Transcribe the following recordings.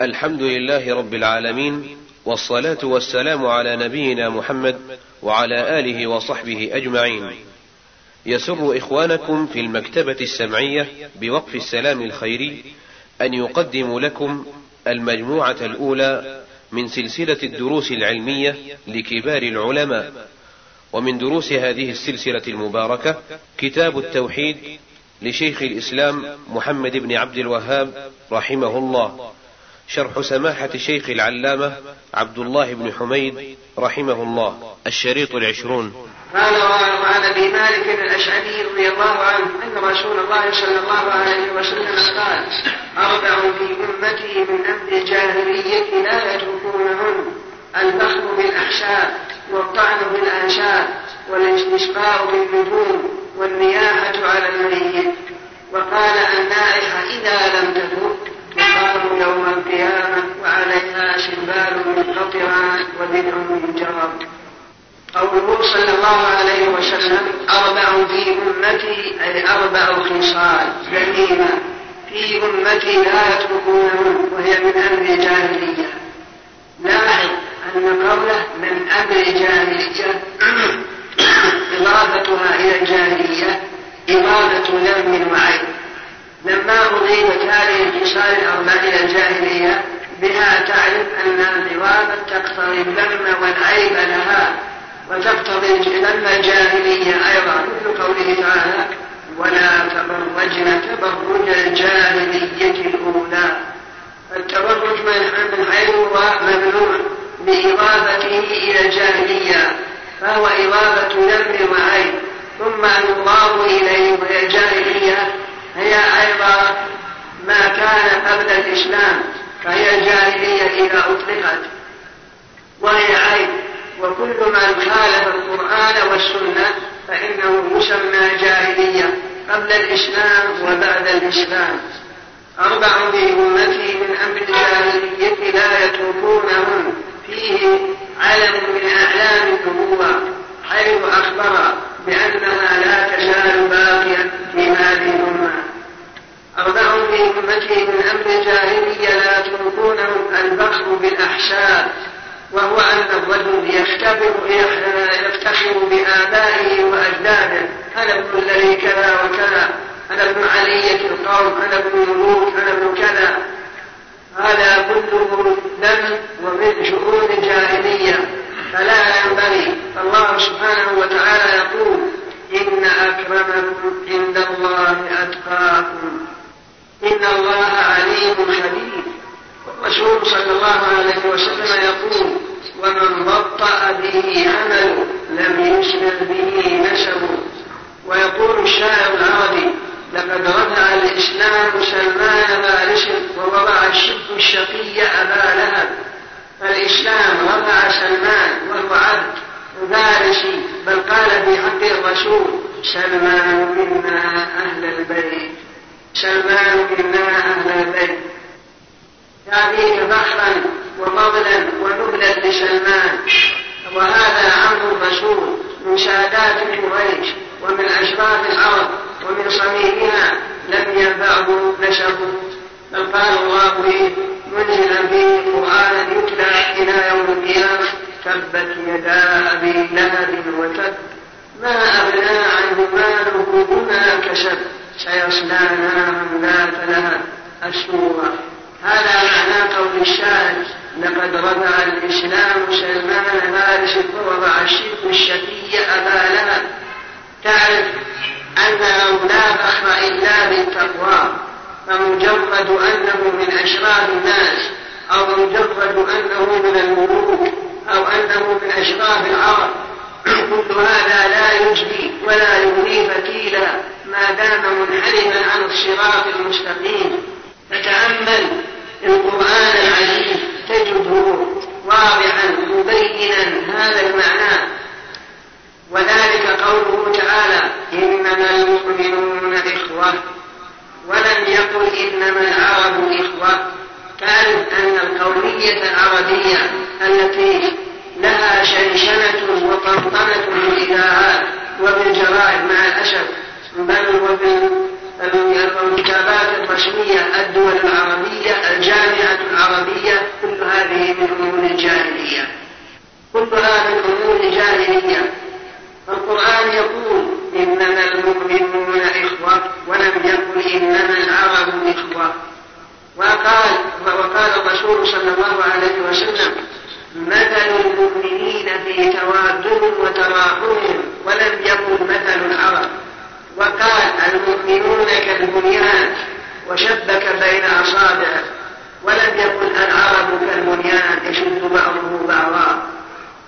الحمد لله رب العالمين والصلاة والسلام على نبينا محمد وعلى آله وصحبه أجمعين. يسر إخوانكم في المكتبة السمعية بوقف السلام الخيري أن يقدم لكم المجموعة الأولى من سلسلة الدروس العلمية لكبار العلماء. ومن دروس هذه السلسلة المباركة كتاب التوحيد لشيخ الإسلام محمد بن عبد الوهاب رحمه الله. شرح سماحة شيخ العلامة عبد الله بن حميد رحمه الله الشريط العشرون. قال وعن ابي مالك الأشعري رضي الله عنه أن رسول الله صلى الله عليه وسلم قال أربع في أمتي من أمر الجاهلية لا يتركونهن البخل بالاحشاء والطعن بالانشاء والاستسقاء بالنجوم والنياحة على الميت. وقال النائحة إذا لم تتب تقام يوم القيامة وعليها شبال من قطران وبدع من جرب قوله صلى الله عليه وسلم أربع في أمتي أي أربع خصال ذميمة في أمتي لا يتركونهن وهي من أمر الجاهلية لاحظ أن قوله من أمر الجاهلية إضافتها إلى الجاهلية إضافة لم وعين لما أضيفت هذه الخصال الأربع إلى الجاهلية بها تعرف أن الجواب تقتضي الذم والعيب لها وتقتضي الذم الجاهلية أيضا مثل قوله تعالى ولا تبرجن تبرج الجاهلية الأولى التبرج من حيث ممنوع بإضافته إلى الجاهلية فهو إضافة ذم وعيب ثم يضاف إليه وهي الجاهلية هي أيضا ما كان قبل الإسلام فهي الجاهلية إذا أطلقت. وهي عيب. وكل من خالف القرآن والسنة فإنه يسمى جاهلية قبل الإسلام وبعد الإسلام. أربع في أمتي من أمر الجاهلية لا يتركونهن فيه علم من أعلام النبوة. حيث أخبر بأنها لا تزال باقيا في هذه الأمة. أربع في أمته من أمر الجاهلية لا يتركونه البخل بالأحساب وهو أن الرجل يختبر يفتخر بآبائه وأجداده. أنا ابن الذي كذا وكذا. أنا ابن علية القوم. أنا ابن الملوك أنا ابن كذا. هذا كله ذنب ومن شؤون الجاهلية. فلا ينبغي الله سبحانه وتعالى يقول إن أكرمكم عند الله أتقاكم إن الله عليم خبير الرسول صلى الله عليه وسلم يقول ومن بطأ به عمله لم يسمع به نسبه ويقول الشاعر العربي لقد الإسلام سلمان فارس ووضع الشرك الشقي أبا لهب. فالإسلام رفع سلمان وهو عبد فارسي بل قال في حق الرسول سلمان منا أهل البيت. سلمان منا أهل البيت. يعطيه فخرا وفضلا ونبلا لسلمان. وهذا أمر الرسول من سادات قريش ومن أشراف الأرض ومن صميمها. لم ينفعه نسبه بل قال الله فيه منزلا فيه قرانا يتلى إلى يوم القيامة تبت يدا أبي لهب وتب. ما أغنى عنه ماله بما كسب سيصلى نارا ذات لهب. السوره هذا معنى قول الشاعر لقد رفع الإسلام سلمان فارس ووضع الشرك الشقي أبا لهب. تعرف أنه لا فخر إلا بالتقوى فمجرد أنه من أشراف الناس أو مجرد أنه من الملوك أو أنه من أشراف العرب. كل هذا لا يجدي ولا يغني فتيلا ما دام منحرفا عن الصراط المستقيم. فتأمل القرآن العزيز تجده واضحا مبينا هذا المعنى. وذلك قوله تعالى إنما المؤمنون إخوة. ولم يقل إنما العرب إخوة. تعرف أن القومية العربية التي لها شنشنة وطنطنة بالإذاعات وبالجرائد مع الأسف بل الكتابات الرسمية الدول العربية الجامعة العربية كل هذه من أمور الجاهلية. كلها من أمور الجاهلية. القرآن يقول إنما المؤمنون إخوة ولم يقل إنما العرب إخوة. وقال وقال الرسول صلى الله عليه وسلم مثل المؤمنين في توادهم وتراحمهم ولم يقل مثل العرب. وقال المؤمنون كالبنيان وشبك بين أصابعه ولم يقل العرب كالبنيان يشد بعضه بعضا.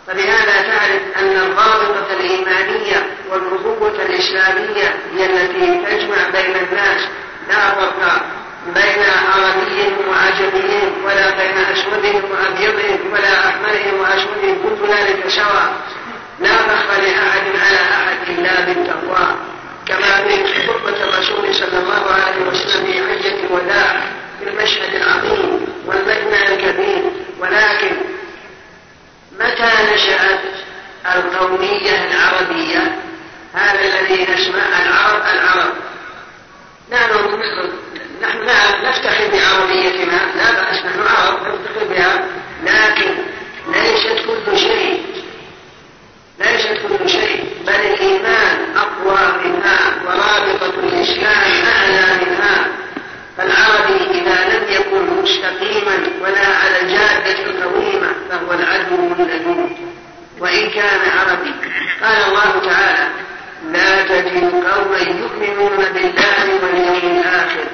فبهذا تعرف أن الرابطة الإيمانية والأخوة الإسلامية هي التي تجمع بين الناس. لا فرق بين عربيهم وعجميهم ولا بين أسودهم وأبيضهم ولا أحمرهم وأسودهم كل ذلك سواء لا فخر لأحد على أحد إلا بالتقوى. كما في خطبة الرسول صلى الله عليه وسلم في حجة الوداع في المشهد العظيم والمجمع الكبير. ولكن متى نشأت القومية العربية؟ هذا الذي نسمع العرب العرب. نحن نحن نفتخر بعربيتنا لا بأس نحن عرب نفتخر بها لكن ليست كل شيء ليست كل شيء بل الإيمان أقوى منها ورابطة الإسلام أعلى منها. فالعربي إذا لم يكن مستقيما ولا على الجادة القويمة فهو العدو لدنه وإن كان عربي قال الله تعالى لا تجد قوما يؤمنون بالله واليوم الآخر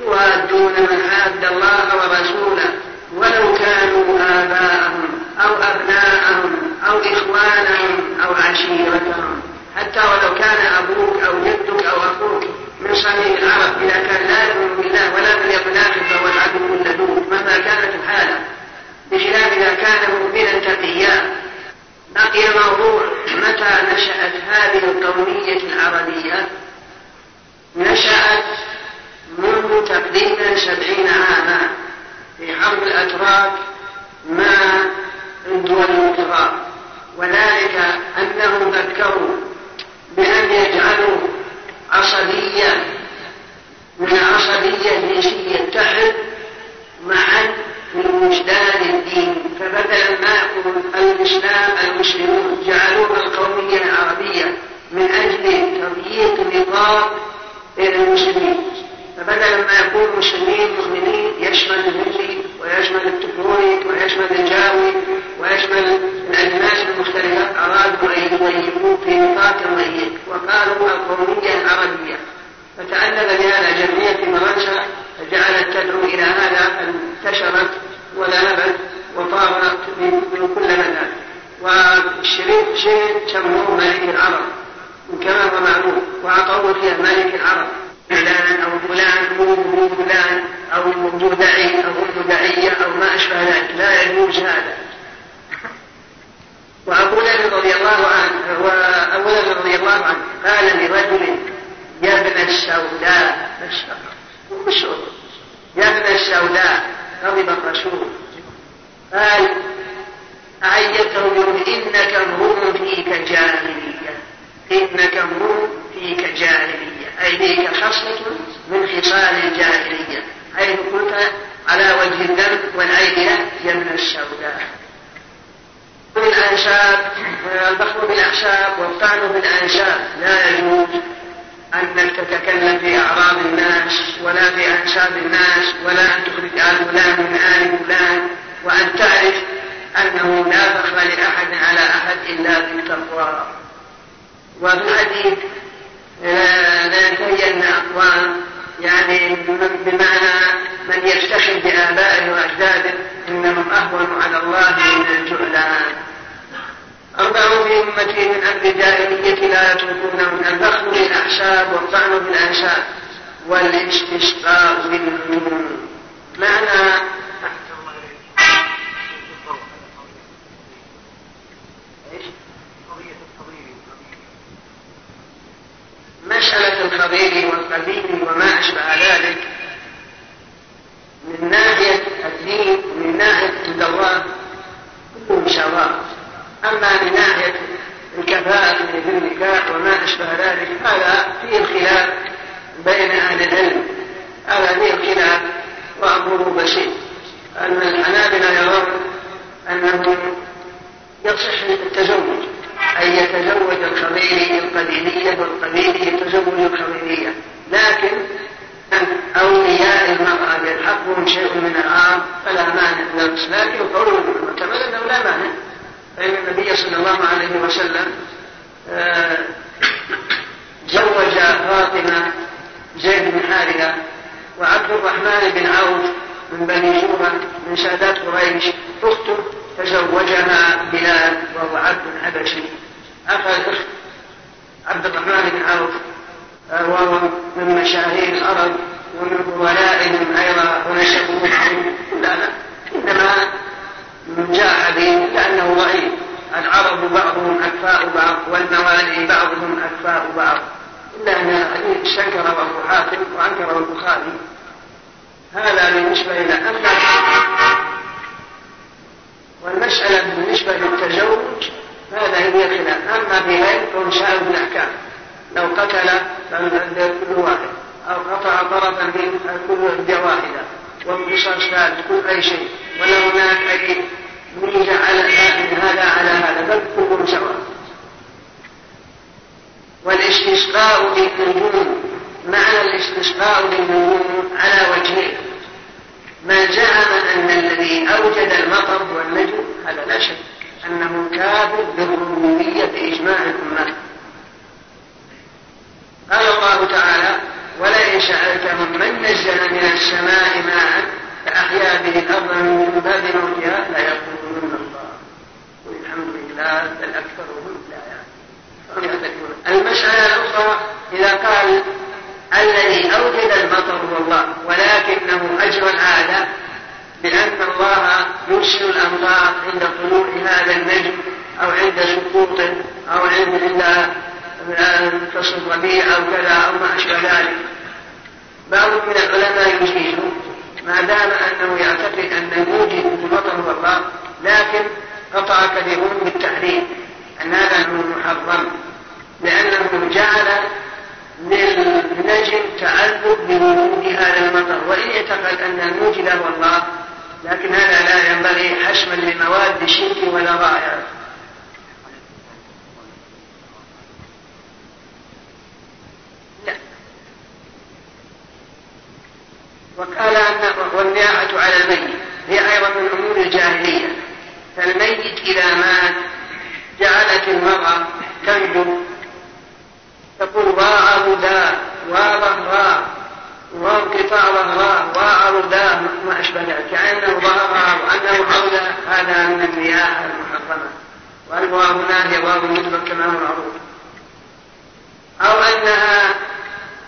يوادون من حاد الله ورسوله ولو كانوا آباءهم أو أبناءهم أو إخوانهم أو عشيرتهم. حتى ولو كان أبوك أو جدك أو أخوك من صميم العرب إذا كان لا يؤمن بالله ولا باليوم الآخر فهو العدو اللدود مهما كانت الحالة بخلاف إذا كان مؤمنا تقيا. بقي موضوع متى نشأت هذه القومية العربية؟ نشأت منذ تقريبا سبعين عاما في حرب الأتراك مع الدول الأخرى. وذلك أنهم فكروا بأن يجعلوا عصبية من عصبية جنسية تحت معا من وجدان الدين. فبدلا ما يقول الإسلام المسلمون جعلوها القومية العربية من أجل تضييق نطاق المسلمين. فبدلا ما يكون مسلمين مؤمنين يشمل الهندي ويشمل التكنوري ويشمل الجاوي ويشمل الأجناس المختلفة أرادوا أن يضيقوه في نطاق ضيق وقالوا القومية العربية. فتألف بهذا جمعية فرنسا فجعلت تدعو إلى هذا فانتشرت وذهبت وطارت من كل مكان والشريف شيء سموه ملك العرب كما هو معروف وأعطوه فيها ملك العرب. فلان أو فلان مو فلان أو مدعي أو مدعية أو ما أشبه ذلك. لا يجوز هذا. وأبو ذر رضي الله عنه وأبو ذر رضي الله عنه قال لرجل يا ابن السوداء يا ابن السوداء غضب الرسول. قال أعيته بيقول إنك امرؤ فيك جاهلية. إنك امرؤ فيك جاهلية. أي فيك خصلة من خصال الجاهلية. حيث قلت على وجه الذنب يا ابن السوداء بالأنساب البخل بالأحساب والطعن بالأنساب لا يجوز أنك تتكلم في أعراض الناس ولا في أنساب الناس ولا أن تخرج آل فلان من آل فلان. وأن تعرف أنه لا فخر لأحد على أحد إلا بالتقوى. وفي الحديث لا يتبين أقوام يعني بمعنى من يفتخر بآبائه وأجداده إنهم أهون على الله من الجهلان أربع في أمتي من أهل الجاهلية لا يتركون من البخل بالأحساب والطعن بالأنساب والاستسقاء بالنون معنى مسألة الخبير والقديم وما أشبه ذلك؟ من ناحية الدين من ناحية عند الله كله شراب. أما من ناحية الكفاءة في النكاح وما أشبه ذلك هذا فيه الخلاف بين أهل العلم. هذا فيه الخلاف وأمره بسيط أن الحنابلة يرون أنه يصح التزوج أن يتزوج الخبيري القبيلية والقبيلي يتزوج الخبيلية لكن أولياء المرأة يلحقهم شيء من العام فلا مانع نفس لكن قوله المعتمد أنه لا مانع. فإن النبي صلى الله عليه وسلم آه، زوج فاطمة زيد بن حارثة وعبد الرحمن بن عوف من بني زورة من سادات قريش أخته تزوجها بلال وهو عبد حبشي. أخذ عبد الرحمن بن عوف آه، وهو من مشاهير العرب ومن ولائهم أيضا ونسبوا لا لا إنما جاء حديث لأنه ضعيف. العرب بعضهم أكفاء بعض والموالي بعضهم أكفاء بعض. إلا أن الحديث استنكره أبو حاتم وأنكره البخاري. هذا بالنسبة إلى أما والمسألة بالنسبة للتزوج هذا هي خلاف أما في غير فهو الأحكام. لو قتل كل واحد. أو قطع طرفا من كل يد واحدة وانقصاص ثالث كل أي شيء. ولا هناك أي ميزة على هذا على هذا. بل كلهم سواء. والاستسقاء بالنجوم معنى الاستسقاء بالنجوم على وجهين من زعم أن الذي أوجد المطر والنجم هذا لا شك أنه كافر بالربوبية بإجماع الأمة. قال الله تعالى ولئن سألتهم من نزل من السماء ماء فأحيا به الأرض من بعد موتها ليقولون الله. قل الحمد لله بل أكثرهم لا يعلمون. المسألة الأخرى إذا قال الذي أوجد المطر هو الله ولكنه أجر العادة بأن الله يرسل الأمطار عند طلوع هذا النجم أو عند سقوطه أو عند عند فصل الربيع أو كذا أو ما أشبه ذلك. بعض من العلماء يجيزه ما دام أنه يعتقد أن الموجد المطر هو الله لكن قطع كثيرون بالتحريم أن هذا هو محرم لأنه جعل للنجم تعلق بوجود هذا المطر. وإن يعتقد أن الموجد هو الله لكن هذا لا ينبغي حشما لمواد الشرك ولا رائع لا. وقال أن والنياحة على الميت. هي أيضا من أمور الجاهلية. فالميت إذا مات جعلت المرأة تنجو تقول وعردا وظهرا وانقطاع ظهرا وعردا ما أشبه ذلك كأنه ظهرا وأنه عودا هذا من المياه المحرمة. والواو هنا هي واو المطلق كما هو معروف. أو أنها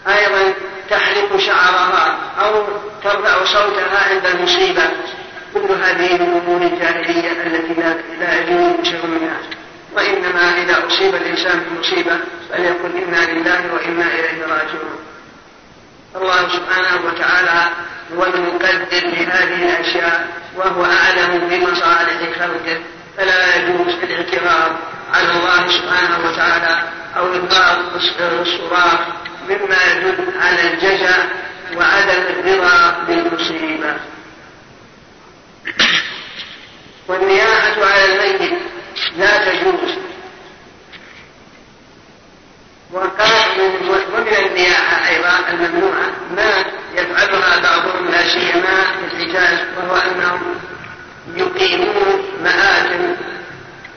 أيضا تحلق شعرها أو ترفع صوتها عند المصيبة. كل هذه من أمور الجاهلية التي لا يجوز شيء منها. وإنما إذا أصيب الإنسان بمصيبة فليقل إنا لله وإنا إليه راجعون. الله سبحانه وتعالى هو المقدر لهذه الأشياء وهو أعلم بمصالح خلقه. فلا يجوز الاعتراض على الله سبحانه وتعالى أو إظهار الصراخ مما يدل على الجزع وعدم الرضا بالمصيبة. والنياحة على الميت لا تجوز. وقال ومن النياحة أيضا الممنوعة. ما يفعلها بعضهم لا سيما في الحجاز وهو أنهم يقيمون مآتم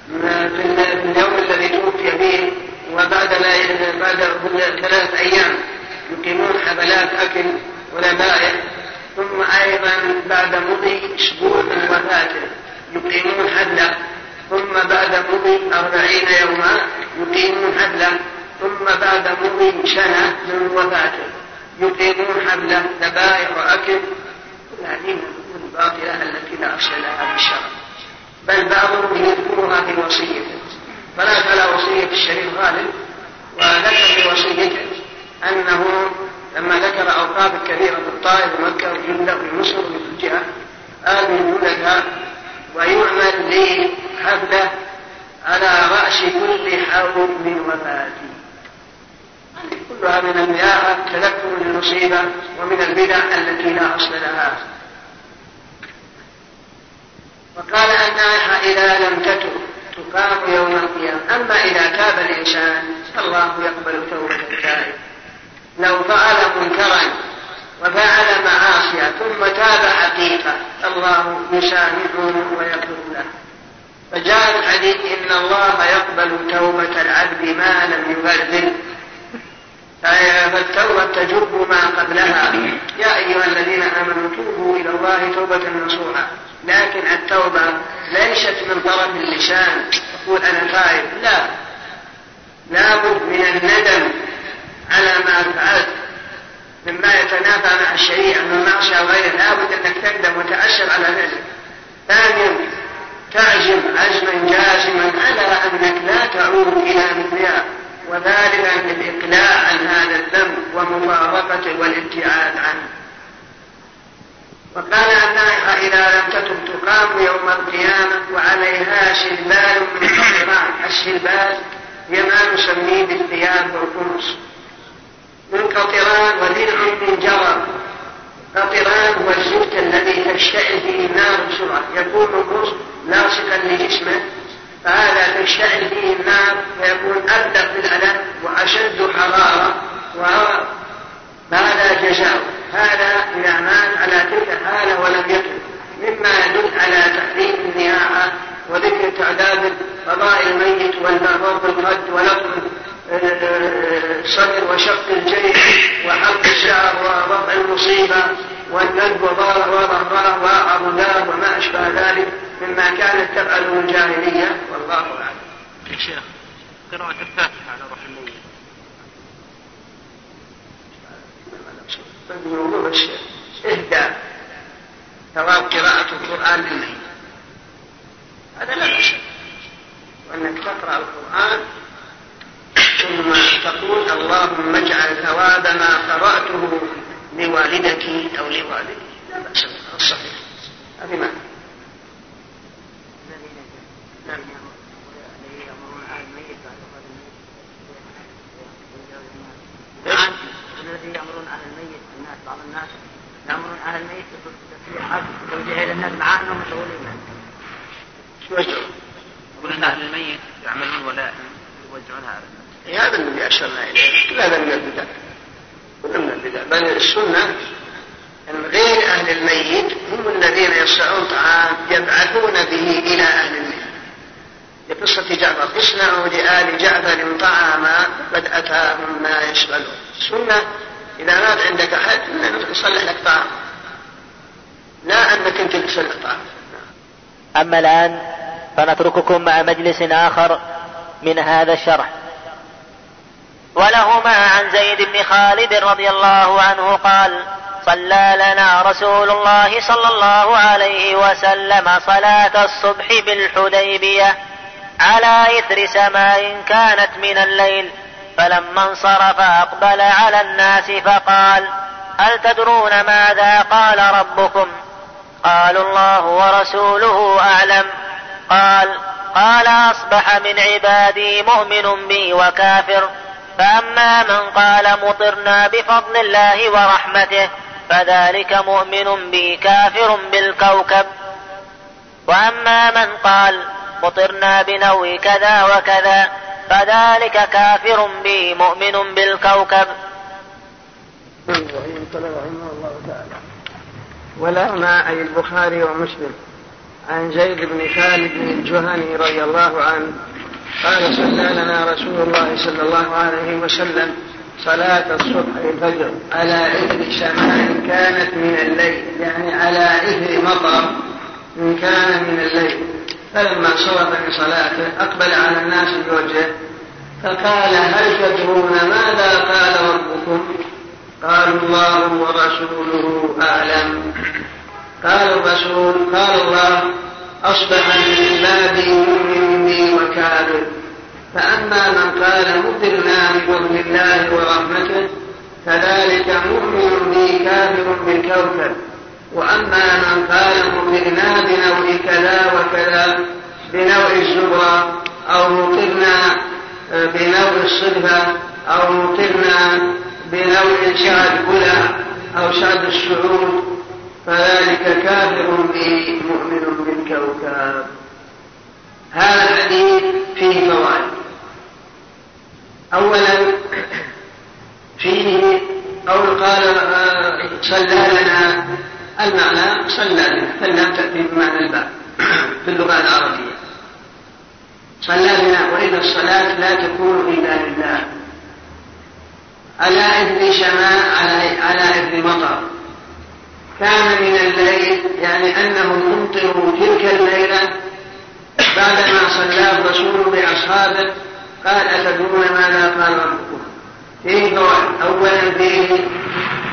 في اليوم الذي توفي فيه وبعد بعد ثلاث أيام يقيمون حفلات أكل وذبائح ثم أيضا بعد مضي أسبوع من وفاته يقيمون حفلة ثم بعد مضي أربعين يوما يقيمون حفلة ثم بعد مضي سنة من وفاته يقيمون حفلة ذبائح وأكل. هذه الباطلة التي لا أصل لها في الشرع بل بعضهم يذكرها في وصيته فلا على وصية الشريف غالب. وذكر في وصيته أنه لما ذكر أوقاف كثيرة في الطائف ومكة وجندة في مصر وفي قال من جملتها ويعمل لي حفلة على رأس كل حول من وفاتي كلها من المياه تذكر للمصيبة ومن البدع التي لا أصل لها. وقال النائحة إذا لم تتب تقام يوم القيامة. أما إذا تاب الإنسان فالله يقبل توبة التائب لو فعل منكرا وفعل معاصي ثم تاب حقيقة. الله يسامحه ويغفر له. فجاء الحديث إن الله يقبل توبة العبد ما لم يبذل. فالتوبة تجب ما قبلها. يا أيها الذين آمنوا توبوا إلى الله توبة نصوحا. لكن التوبة ليست من طرف اللسان. تقول أنا تائب لا. لابد من الندم على ما فعلت. مما يتنافى مع الشريعة من معصية وغيره لابد أنك تندم وتأسف على ذلك. ثانيا تعزم عزما جازما على أنك لا تعود إلى مثلها وذلك للإقلاع عن هذا الذنب ومفارقته والابتعاد عنه. وقال النائحة إذا لم تتب تقام يوم القيامة وعليها شلبال من قطران الشلبال هي ما نسميه بالثياب والقمص. من قطران ودرع من جرى. قطران هو الزيت الذي تشتعل فيه النار بسرعة. يكون القمص لاصقا لجسمه فهذا تشتعل فيه النار فيكون أبلغ في الألم وأشد حرارة. وهذا جزاء هذا إذا مات على تلك الحالة ولم يتب مما يدل على تحريم النياحة وذكر تعداد قضاء الميت والمرض بالرد ولطم الصدر وشق الجيش وحلق الشعر ورفع المصيبة والندب وظهره وعضداه وما أشبه ذلك مما كانت تفعله الجاهلية والله أعلم. يا شيخ قراءة الفاتحة على روح الميت. موضوع الشيخ إهداء ثواب قراءة القرآن للميت. هذا لا بأس وأنك تقرأ القرآن ثم تقول اللهم اجعل ثواب ما قرأته لوالدك أو لوالدي لا بأس الصحيح هذه معنى نعم نعم الذي يأمرون أهل الميت الناس بعض الناس يأمرون أهل الميت بتصليح توجيه إلى الناس مع أنهم مسؤولين شو وجهه؟ يقول أن أهل الميت يعملون ولا يوزعونها على الناس. هذا الذي أشرنا إليه كل هذا من البدع كل من البدع بل السنة أن غير أهل الميت هم الذين يصنعون طعام يبعثون به إلى أهل الميت لقصة جعفر اصنعوا لآل جعفر طعاما قد أتاهم ما يشغلون السنة إذا مات عندك أحد نصلح لك طعام لا أنك أنت تصلح طعام أما الآن فنترككم مع مجلس آخر من هذا الشرح. ولهما عن زيد بن خالد رضي الله عنه قال صلى لنا رسول الله صلى الله عليه وسلم صلاة الصبح بالحديبية على إثر سماء كانت من الليل فلما انصرف أقبل على الناس فقال هل تدرون ماذا قال ربكم؟ قالوا الله ورسوله أعلم. قال قال أصبح من عبادي مؤمن بي وكافر فأما من قال مطرنا بفضل الله ورحمته فذلك مؤمن بي كافر بالكوكب. وأما من قال مطرنا بنوي كذا وكذا فذلك كافر بي مؤمن بالكوكب. رحمه الله تعالى. ولهما أي البخاري ومسلم. عن زيد بن خالد الجهني رضي الله عنه قال صلى لنا رسول الله صلى الله عليه وسلم صلاة الصبح الفجر على إثر سماء كانت من الليل يعني على إثر مطر إن كان من الليل. فلما صرف من صلاته أقبل على الناس بوجهه فقال هل تدرون ماذا قال ربكم؟ قالوا الله ورسوله أعلم. قال الرسول قال الله أصبح من عبادي مؤمن بي وكافر فأما من قال مطرنا بفضل الله ورحمته فذلك مؤمن بي كافر بالكوكب. وأما من قال مطرنا بنوع كذا وكذا بنوع الزبرة أو مطرنا بنوع الصلفة أو مطرنا بنوع شعد كلى أو شعد السعود فذلك كافر به مؤمن بالكون الركاب هذا الحديث فيه فوائد. أولا فيه قول قال صلى لنا المعنى صلى لنا فلم تأتي بمعنى الباب في اللغة العربية. صلى بنا وإن الصلاة لا تكون إلا لله على إثر شماء على إثر مطر كان من الليل يعني أنهم أمطروا تلك الليلة بعدما صلى الرسول بأصحابه قال أتدرون ماذا قال ربكم؟ فيه فوائد أولا فيه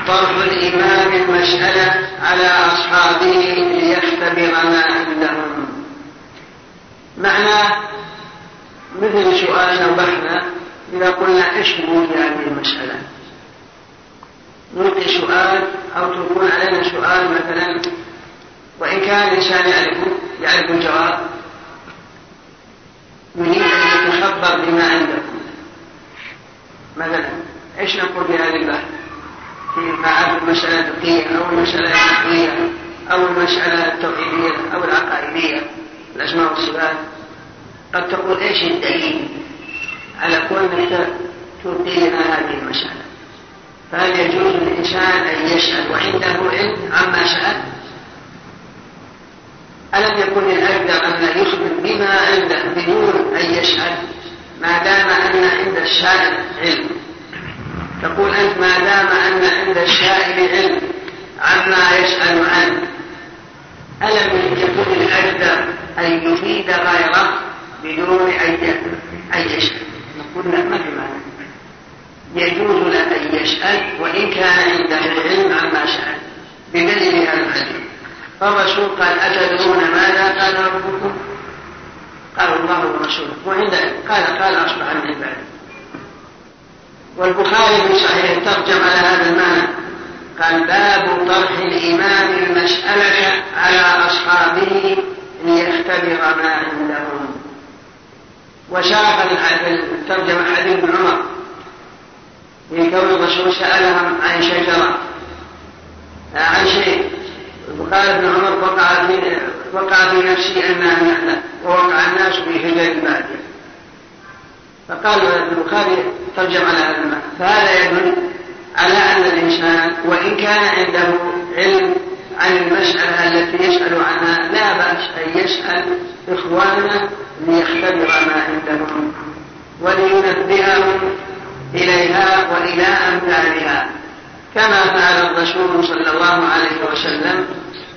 طرح الإمام المسألة على أصحابه ليختبر ما عندهم. معناه مثل سؤالنا وبحثنا إذا قلنا نقول في هذه المسألة؟ نلقي سؤال أو تكون علينا سؤال مثلا وإن كان الإنسان يعرفه يعرف الجواب يريد أن يتخبر بما عندكم مثلا إيش نقول هذه البحث؟ في معرفة المسألة الفقهية أو المسألة الفقهية أو المسألة التوحيدية أو العقائدية الأسماء والصفات. قد تقول إيش الدليل على كونك تلقي هذه المسألة؟ فهل يجوز للإنسان أن يسأل وعنده علم؟ عما سأل ألم يكن الأجدر أن يخبر بما عنده بدون أن يسأل ما دام أن عند السائل علم. تقول أنت ما دام أن عند السائل علم عما يسأل عنه؟ ألم يكن الأجدر أن يفيد غيره بدون أن يسأل نقول لا ما في معنى. يجوز له أن يسأل وإن كان عنده العلم عما سأل بدليل هذا الحديث. فالرسول قال أتدرون ماذا قال ربكم؟ قال الله ورسوله. وعند قال قال أصبح من عباده والبخاري في صحيح ترجم على هذا المعنى. قال باب طرح الإمام المسألة على أصحابه ليختبر ما عندهم. وشاف الترجمة حديث بن عمر. في كون الرسول سألهم عن شجرة عن شيء. وقال ابن عمر وقع في وقع في نفسي انها نحله ووقع الناس في حجر الباديه فقال البخاري ترجم على هذا فهذا يدل على أن الإنسان وإن كان عنده علم عن المسألة التي يسأل عنها لا بأس أن يسأل إخوانه ليختبر ما عندهم ولينبههم إليها وإلى أمثالها. كما فعل الرسول صلى الله عليه وسلم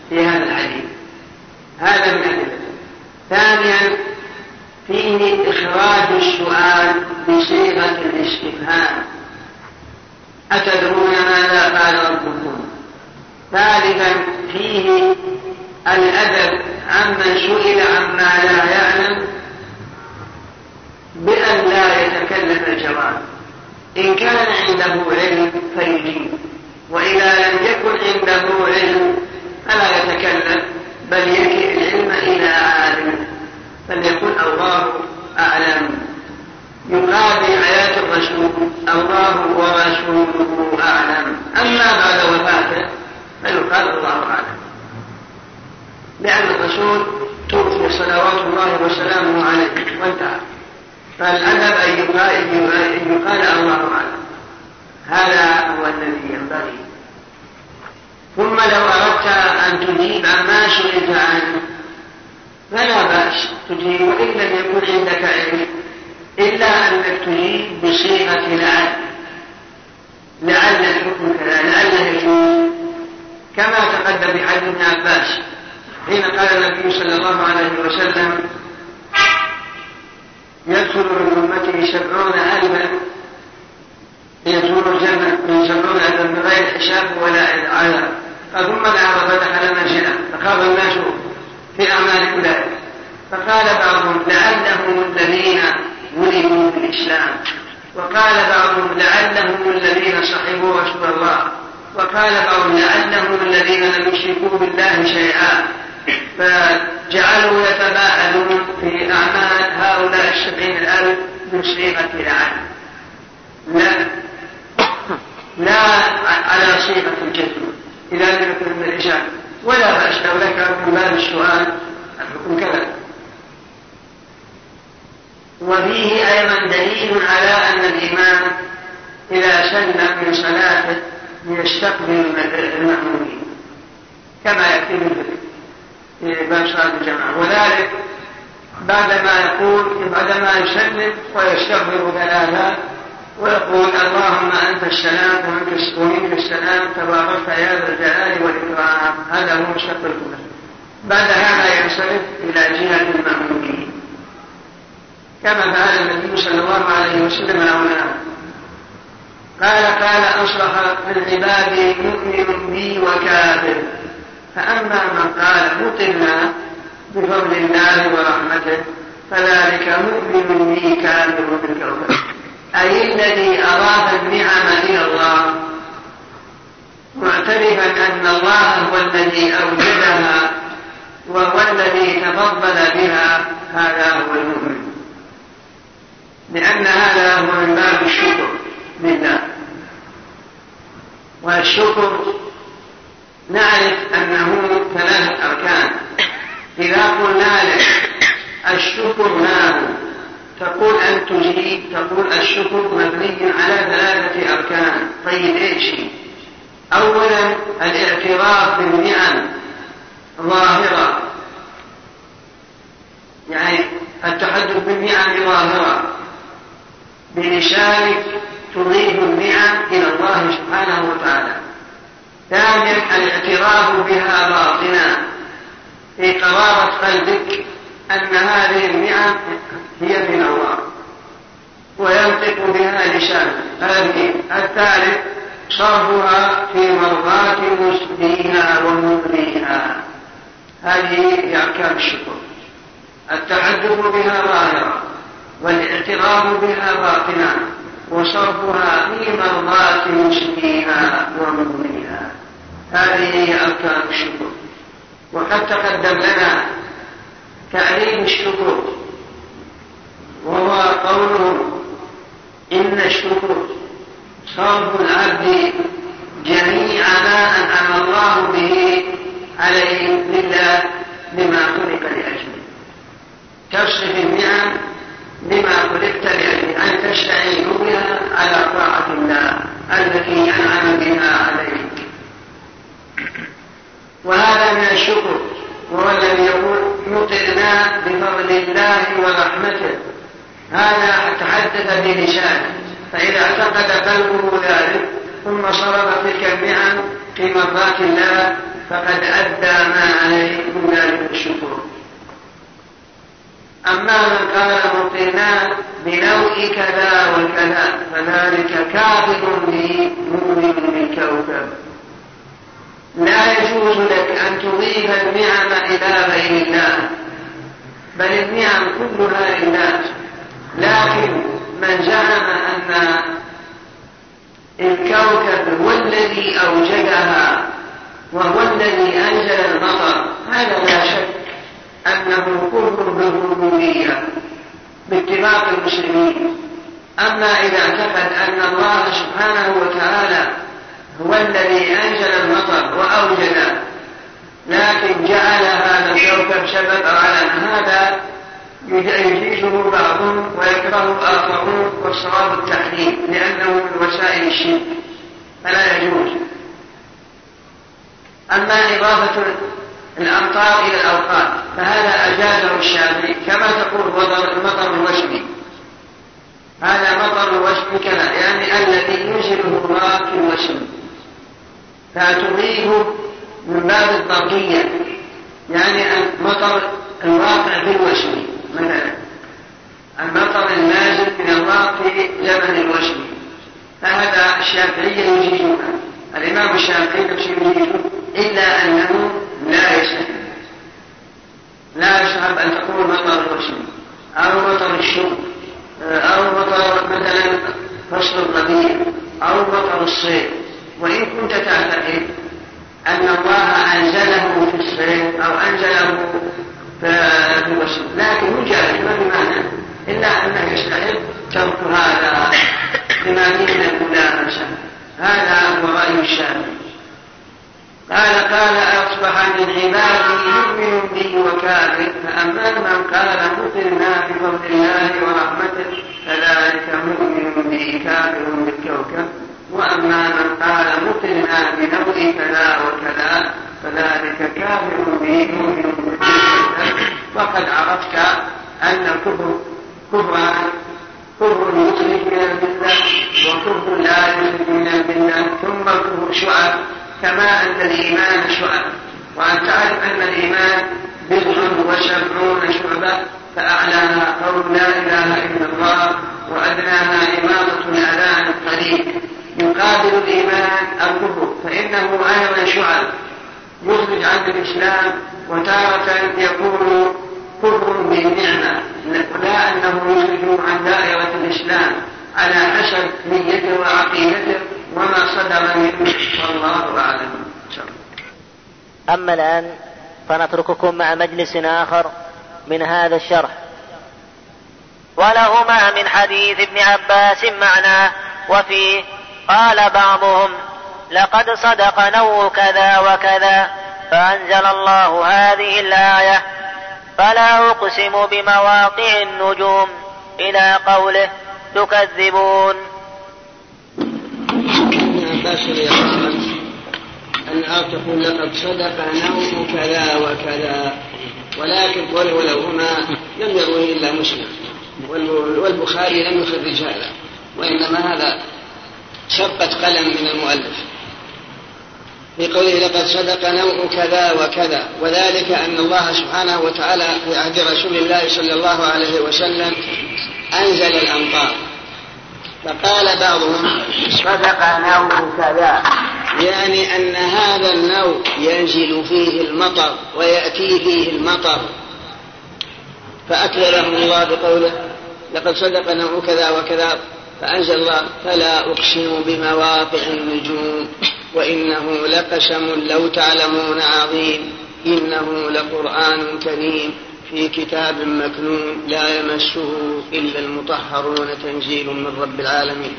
في هذا الحديث. هذا من ثانيا فيه إخراج السؤال بصيغة الاستفهام. أتدرون ماذا قال ربكم؟ ثالثا فيه الأدب عمن سئل عما لا يعلم بأن لا يتكلف الجواب. إن كان عنده علم فيجيب. وإذا لم يكن عنده علم فلا يتكلم بل يكئ العلم إلى عالم فليقل الله أعلم. يقال في حياة الرسول الله ورسوله أعلم. أما بعد وفاته فيقال الله أعلم. لأن الرسول توفي صلوات الله وسلامه عليه وانتهى. فالأدب أن يقال, الله أعلم. هذا هو الذي ينبغي. ثم لو أردت أن تجيب عما سئلت عنه فلا بأس. تجيب وإن لم يكن عندك علم إلا أنك تجيب بصيغة لعل. لعل الحكم كذا لعله يجوز كما تقدم بحديث ابن عباس حين قال النبي صلى الله عليه وسلم يدخل من أمته سبعون ألفا يدخل الجنة من سبعون ألفا بغير حساب ولا عذاب ثم دعا فدخل منزله فخاض الناس في أعمال أولئك. فقال بعضهم لعلهم الذين ولدوا في الإسلام. وقال بعضهم لعلهم الذين صحبوا رسول الله. وقال بعضهم لعلهم الذين لم يشركوا بالله شيئا. فجعلوا يتباهلون في أعمال هؤلاء السبعين الألف من صيغة العالم. لا. لا على صيغة الجزم إلى ذلك من الإجابة ولا بأس. لو ذكر من باب السؤال الحكم كذا. وفيه أيضا دليل على أن الإمام إذا سلم من صلاته ليستقبل المأمومين كما يكفي من ذلك. باب صلاة الجماعة. وذلك بعدما يقول بعدما يسلم ويستغفر ثلاثة ويقول اللهم أنت السلام وأنت ومنك السلام تباركت يا ذا الجلال والإكرام. هذا هو شق الكفر بعد هذا ينصرف إلى جهة المأمومين. كما فعل النبي صلى الله عليه وسلم هنا. قال قال أصلح من عبادي مؤمن بي وكافر. فأما من قال مطرنا بفضل الله ورحمته فذلك مؤمن بي كافر بالكوكب أي الذي أضاف النعم إلى الله. معترفا أن الله هو الذي أوجدها وهو الذي تفضل بها هذا هو المؤمن. لأن هذا هو من باب الشكر لله. والشكر نعرف أنه ثلاثة أركان. إذا قلنا لك الشكر ما تقول أن تجيب تقول الشكر مبني على ثلاثة أركان. طيب إيش؟ أولا الاعتراف بالنعم ظاهرة. يعني التحدث بالنعم ظاهرة. بلسانك تضيف النعم إلى الله سبحانه وتعالى. ثانيا الاعتراف بها باطنا. في قرارة قلبك أن هذه النعم هي من الله. وينطق بها لسانه. هذه الثالث صرفها في مرضاة مسلميها ومؤمنيها. هذه هي أركان الشكر. التحدث بها ظاهرا والاعتراف بها باطنا وصرفها في مرضاة مسلميها ومؤمنيها هذه هي أركان الشكر. وقد تقدم لنا تعليم الشكر. وهو قوله إن الشكر صرف العبد جميع ما أنعم الله به عليه لله لما خلق لأجله. تصرف النعم لما خلقت لأجله أن تستعين بها على طاعة الله التي أنعم بها عليك. وهذا من الشكر وهو الذي يقول مطرنا بفضل الله ورحمته. هذا تحدث بلسانه فإذا اعتقد قلبه ذلك ثم صرف تلك النعم في مرضاة الله فقد أدى ما عليه من ذلك الشكر. أما من قال مطرنا بنوء كذا وكذا فذلك كافر به مؤمن بالكوكب. لا يجوز لك أن تضيف النعم إلى غير الله بل النعم كلها لله لكن من زعم أن الكوكب هو الذي أوجدها وهو الذي أنزل المطر هذا لا شك أنه كفر بالربوبية باتفاق المسلمين. أما إذا اعتقد أن الله سبحانه وتعالى هو الذي أنزل المطر وأوجد لكن جعل هذا الكوكب سبب على هذا يجيزه بعضهم ويكره آخرون والصواب التحريم لأنه من وسائل الشرك. فلا يجوز. أما إضافة الأمطار إلى الأوقات فهذا أجازه الشافعي كما تقول المطر الوشمي هذا مطر الوشم كذا يعني الذي ينزله الله في الوشم. فتضيف من باب الضربية يعني المطر الواقع في الوشم مثلا. المطر النازل من الله في زمن الوشم. فهذا الشافعية يجيزونه الإمام الشافعي يجيزه إلا أنه لا يسلم لا يصعب أن تقول مطر الوشم أو مطر الشرب أو مطر مثلا فصل الربيع. أو مطر الصيف وإن كنت تعتقد أن الله أنزله في الصيف أو أنزله في الوصف لكن ما بمعنى إلا أنه يستحق ترك هذا لما فيه من الملامسة هذا هو رأي الشافعي قال قال أصبح من عبادي يؤمن بي وكافر فأما من قال مطرنا بفضل الله ورحمته فذلك مؤمن به كافر بالكوكب. وأما من قال مطرنا بنوع كذا وكذا فذلك كافر به مؤمن وقد عرفت أن الكفر كفران كفر يخرج من وكفر لا يخرج من المله ثم الكفر شعب كما أن الإيمان شعب. وأن تعرف أن الإيمان بضع وسبعون شعبة فأعلاها قول لا إله إلا الله وأدناها اماطه الاذى عن الطريق. يقابل الإيمان الكفر فإنه أيضا شعب. يخرج عن الإسلام وتارة يكون كفر بالنعمة لا أنه يخرج عن دائرة الإسلام. على حسب نيته وعقيدته وما صدر منه. والله أعلم. أما الآن فنترككم مع مجلس آخر من هذا الشرح. ولهما من حديث ابن عباس معناه وفيه قال بعضهم لقد صدق نوع كذا وكذا فأنزل الله هذه الآية فلا أقسم بمواقع النجوم. إلى قوله تكذبون. أن تقول لقد صدق نوم كذا وكذا ولكن ولهما لم يروه إلا مسلم والبخاري لم يخرج هذا وإنما هذا شقة قلم من المؤلف. في قوله لقد صدق نوع كذا وكذا. وذلك أن الله سبحانه وتعالى في عهد رسول الله صلى الله عليه وسلم أنزل الأمطار. فقال بعضهم صدق نوع كذا يعني أن هذا النوع ينزل فيه المطر ويأتي فيه المطر. فأكذبهم الله بقوله لقد صدق نوع كذا وكذا فأنزل الله فلا أقسم بمواقع النجوم. وإنه لقسم لو تعلمون عظيم. إنه لقرآن كريم في كتاب مكنون لا يمسه إلا المطهرون تنزيل من رب العالمين.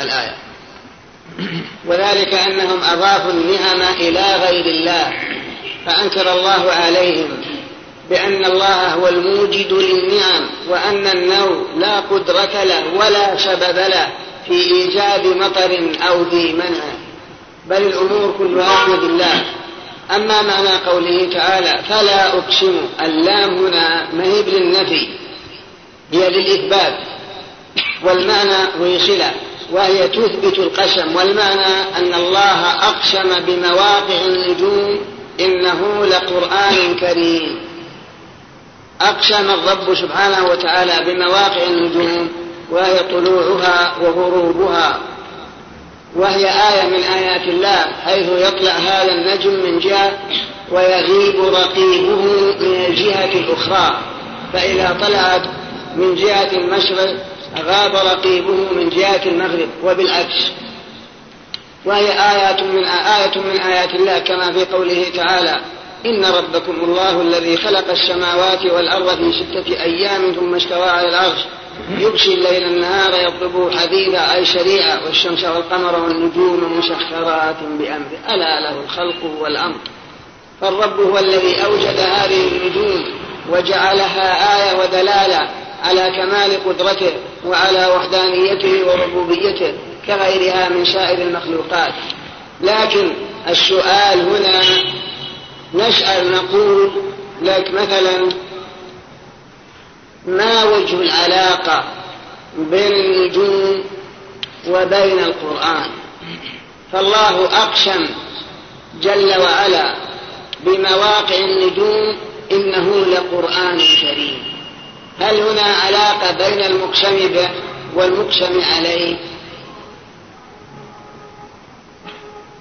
الآية. وذلك أنهم أضافوا النعم إلى غير الله فأنكر الله عليهم بأن الله هو الموجد للنعم وأن النوع لا قدرة له ولا سبب له في إيجاد مطر أو ذي منع. بل الأمور كلها بيد الله. أما معنى قوله تعالى فلا أقسم اللام هنا مهيب للنفي هي للإثبات. والمعنى هو صلة وهي تثبت القسم. والمعنى أن الله أقسم بمواقع النجوم إنه لقرآن كريم. أقسم الرب سبحانه وتعالى بمواقع النجوم وهي طلوعها وغروبها. وهي آية من آيات الله حيث يطلع هذا النجم من جهة ويغيب رقيبه من الجهة الأخرى. فإذا طلعت من جهة المشرق غاب رقيبه من جهة المغرب وبالعكس. وهي آيات من آية من آيات الله كما في قوله تعالى إن ربكم الله الذي خلق السماوات والأرض في ستة أيام ثم استوى على العرش يغشي الليل النهار يطلبه حديثا أي شريعة والشمس والقمر والنجوم مسخرات بأمره ألا له الخلق والأمر. فالرب هو الذي أوجد هذه النجوم وجعلها آية ودلالة على كمال قدرته وعلى وحدانيته وربوبيته كغيرها من سائر المخلوقات. لكن السؤال هنا نسأل نقول لك مثلا ما وجه العلاقة بين النجوم وبين القرآن. فالله أقسم جل وعلا بمواقع النجوم إنه لقرآن كريم. هل هنا علاقة بين المقسم به والمقسم عليه؟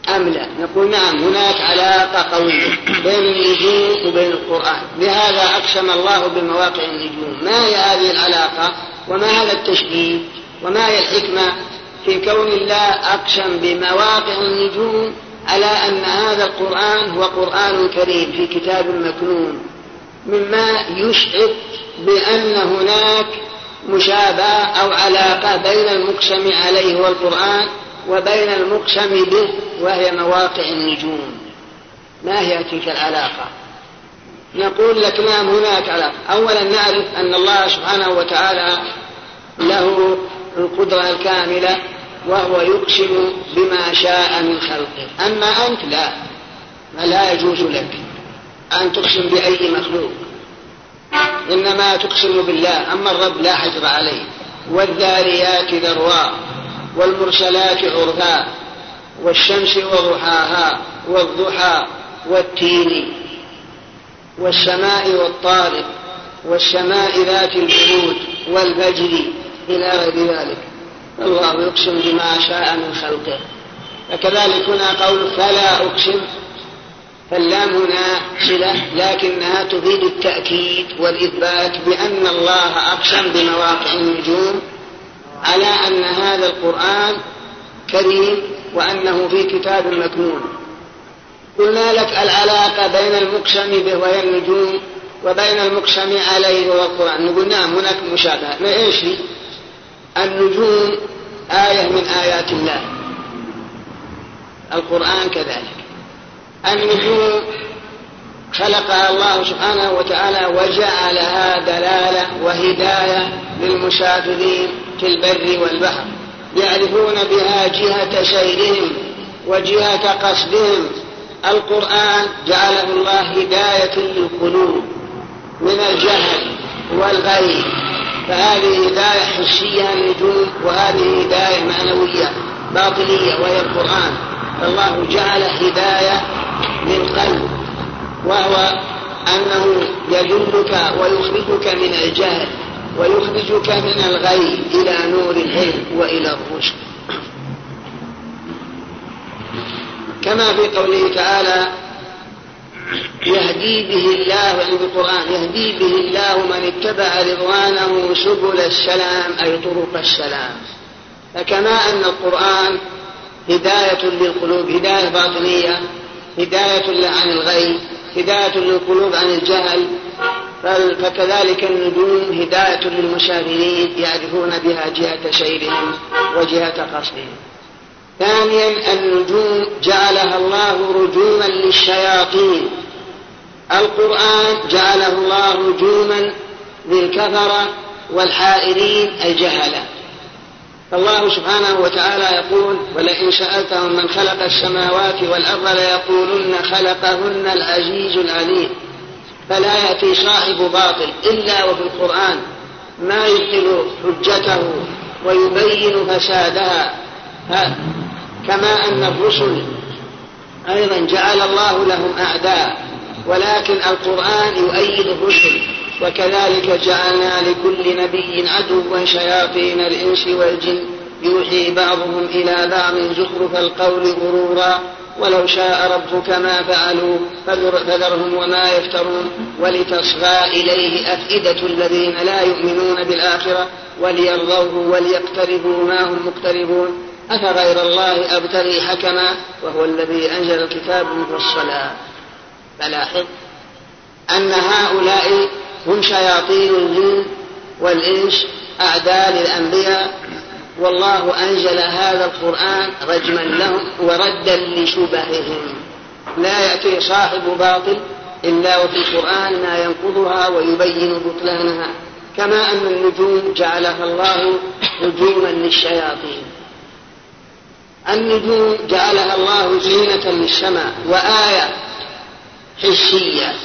أم لا؟ نقول نعم هناك علاقة قوية بين النجوم وبين القرآن. لهذا أقسم الله بمواقع النجوم. ما هي هذه العلاقة؟ وما هذا التشبيه وما هي الحكمة؟ في كون الله أقسم بمواقع النجوم على أن هذا القرآن هو قرآن كريم في كتاب مكنون. مما يشعر بأن هناك مشابهة أو علاقة بين المقسم عليه والقرآن وبين المقسم به وهي مواقع النجوم. ما هي تلك العلاقة؟ نقول لك نعم هناك علاقة. أولا نعرف أن الله سبحانه وتعالى له القدرة الكاملة وهو يقسم بما شاء من خلقه. أما أنت لا. لا يجوز لك أن تقسم بأي مخلوق. إنما تقسم بالله. أما الرب لا حجر عليه. والذاريات ذروا. والمرسلات عرفا والشمس وضحاها والضحى والتين والسماء والطارق والسماء ذات البرود والفجر إلى غير ذلك. الله يقسم بما شاء من خلقه. فكذلك هنا قول فلا أقسم فاللام هنا صلة لكنها تفيد التأكيد والإثبات بأن الله أقسم بمواقع النجوم على أن هذا القرآن كريم وأنه في كتاب مكنون. قلنا لك العلاقة بين المقسم به وهي النجوم وبين المقسم عليه وهو القرآن. نقول نعم هناك مشابهة. ما إيش؟ هي؟ النجوم آية من آيات الله. القرآن كذلك. النجوم خلقها الله سبحانه وتعالى وجعلها دلالة وهداية للمسافرين في البر والبحر. يعرفون بها جهة سيرهم وجهة قصدهم. القرآن جعله الله هداية للقلوب من الجهل والغي. فهذه هداية حسية النجوم وهذه هداية معنوية باطنية وهي القرآن. فالله جعل هداية للقلب. وهو أنه يدلك ويخرجك من الجهل ويخرجك من الغي إلى نور العلم وإلى الرشد. كما في قوله تعالى يهدي به الله يعني بالقرآن يهدي به الله من اتبع رضوانه سبل السلام أي طرق السلام. فكما أن القرآن هداية للقلوب هداية باطنية هداية عن الغي هداية للقلوب عن الجهل فكذلك النجوم هداية للمسافرين يعرفون بها جهة سيرهم وجهة قصدهم. ثانيا النجوم جعلها الله رجوما للشياطين. القرآن جعله الله رجوما للكفرة والحائرين الجهلة. فالله سبحانه وتعالى يقول ولئن سألتهم من خلق السماوات والأرض ليقولن خلقهن العزيز العليم فلا يأتي صاحب باطل إلا وفي القرآن ما يبطل حجته ويبين فسادها. كما أن الرسل أيضا جعل الله لهم أعداء ولكن القرآن يؤيد الرسل. وكذلك جعلنا لكل نبي عدوا شياطين الإنس والجن يوحي بعضهم إلى بعض زخرف القول غرورا ولو شاء ربك ما فعلوا فذرهم وما يفترون ولتصغى إليه أفئدة الذين لا يؤمنون بالآخرة وليرضوه وليقتربوا ما هم مقتربون أفغير الله أبتغي حكما وهو الذي أنزل الكتاب مفصلا فلاحظ أن هؤلاء هم شياطين الجن والإنس أعداء للأنبياء. والله أنزل هذا القرآن رجما لهم وردا لشبههم. لا يأتي صاحب باطل إلا وفي القرآن ما ينقضها ويبين بطلانها. كما أن النجوم جعلها الله نجوما للشياطين. النجوم جعلها الله زينة للسماء وآية حسية.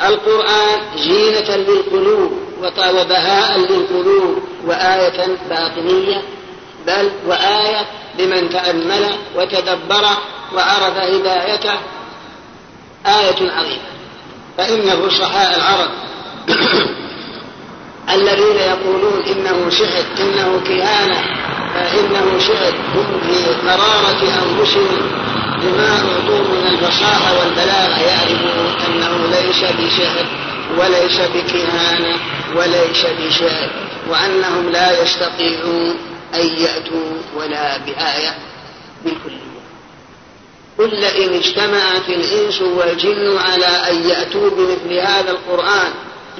القرآن زينة للقلوب وبهاء للقلوب وآية باطنية بل وآية لمن تأمل وتدبر وعرف هدايته. آية عظيمة. فإن الفصحاء العرب. الذين يقولون إنه سحر إنه كهانة إنه سحر هم في مرارة أنفسهم. بما أعطوا من الفصاحة والبلاغة يعرفون أنه ليس بسحر وليس بكهانة وليس بشعر وأنهم لا يستطيعون أن يأتوا ولا بآية بالكلية قل لئن اجتمعت الإنس والجن على أن يأتوا بمثل هذا القرآن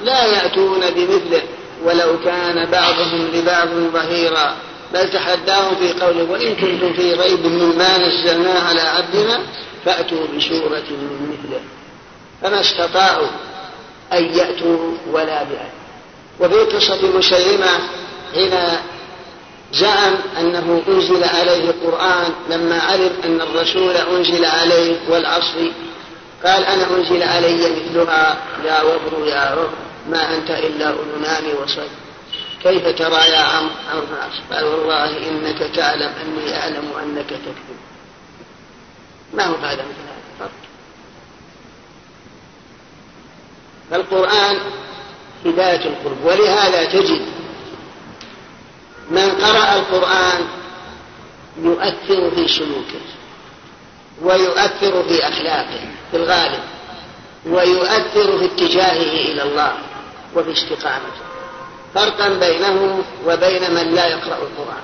لا يأتون بمثله ولو كان بعضهم لبعض ظهيرا. بل تحداهم في قوله وإن كنتم في ريب مما نزلنا على عبدنا فأتوا بسورة من مثله. فما استطاعوا أن يأتوا ولا بآية وفي قصة مسيلمة حين زعم أنه أنزل عليه القرآن لما علم أن الرسول أنزل عليه والعصر قال أنا أنزل علي مثلها يا وبر يا رب ما أنت إلا أذنان وصد كيف ترى يا عم عمرو العاص قال والله إنك تعلم أني أعلم أنك تكذب؟ ما هو بعد مثل هذا فرق فالقرآن هداية القلوب ولهذا تجد من قرأ القرآن يؤثر في سلوكه ويؤثر في أخلاقه في الغالب ويؤثر في اتجاهه إلى الله وفي استقامته. فرقا بينه وبين من لا يقرأ القرآن.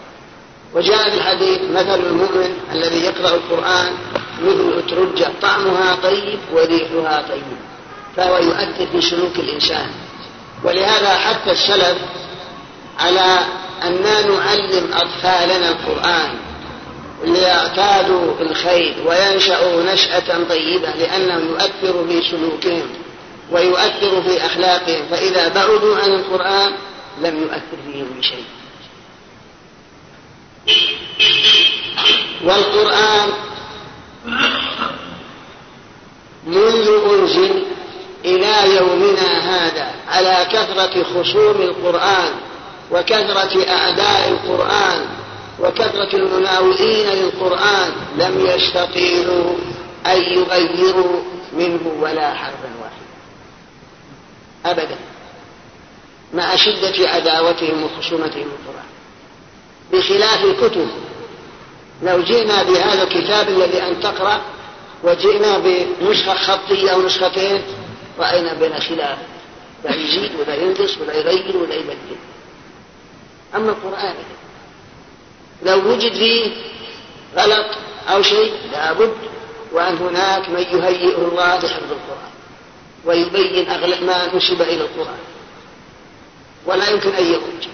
وجاء في الحديث مثل المؤمن الذي يقرأ القرآن مثل أترجة طعمها طيب وريحها طيب فهو يؤثر في سلوك الإنسان. ولهذا حتى السلف على أننا نعلم أطفالنا القرآن ليعتادوا الخير وينشأوا نشأة طيبة لأنه يؤثر في سلوكهم ويؤثر في أخلاقهم. فإذا بعدوا عن القرآن لم يؤثر فيهم بشيء. والقرآن منذ أنزل إلى يومنا هذا على كثرة خصوم القرآن وكثرة أعداء القرآن وكثرة المناوئين للقرآن لم يستطيعوا أن يغيروا منه ولا حرفا واحدا. أبدا. مع شدة عداوتهم وخصومتهم للقرآن بخلاف الكتب. لو جئنا بهذا الكتاب الذي أن تقرأ وجئنا بنسخة خطية أو نسختين رأينا بين خلاف. لا يزيد ولا ينقص ولا يغير ولا يبدل. أما القرآن لو وجد فيه غلط أو شيء لابد وأن هناك من يهيئه الله لحفظ القرآن ويبين أغلب ما نسب إلى القرآن. ولا يمكن أن يخرج.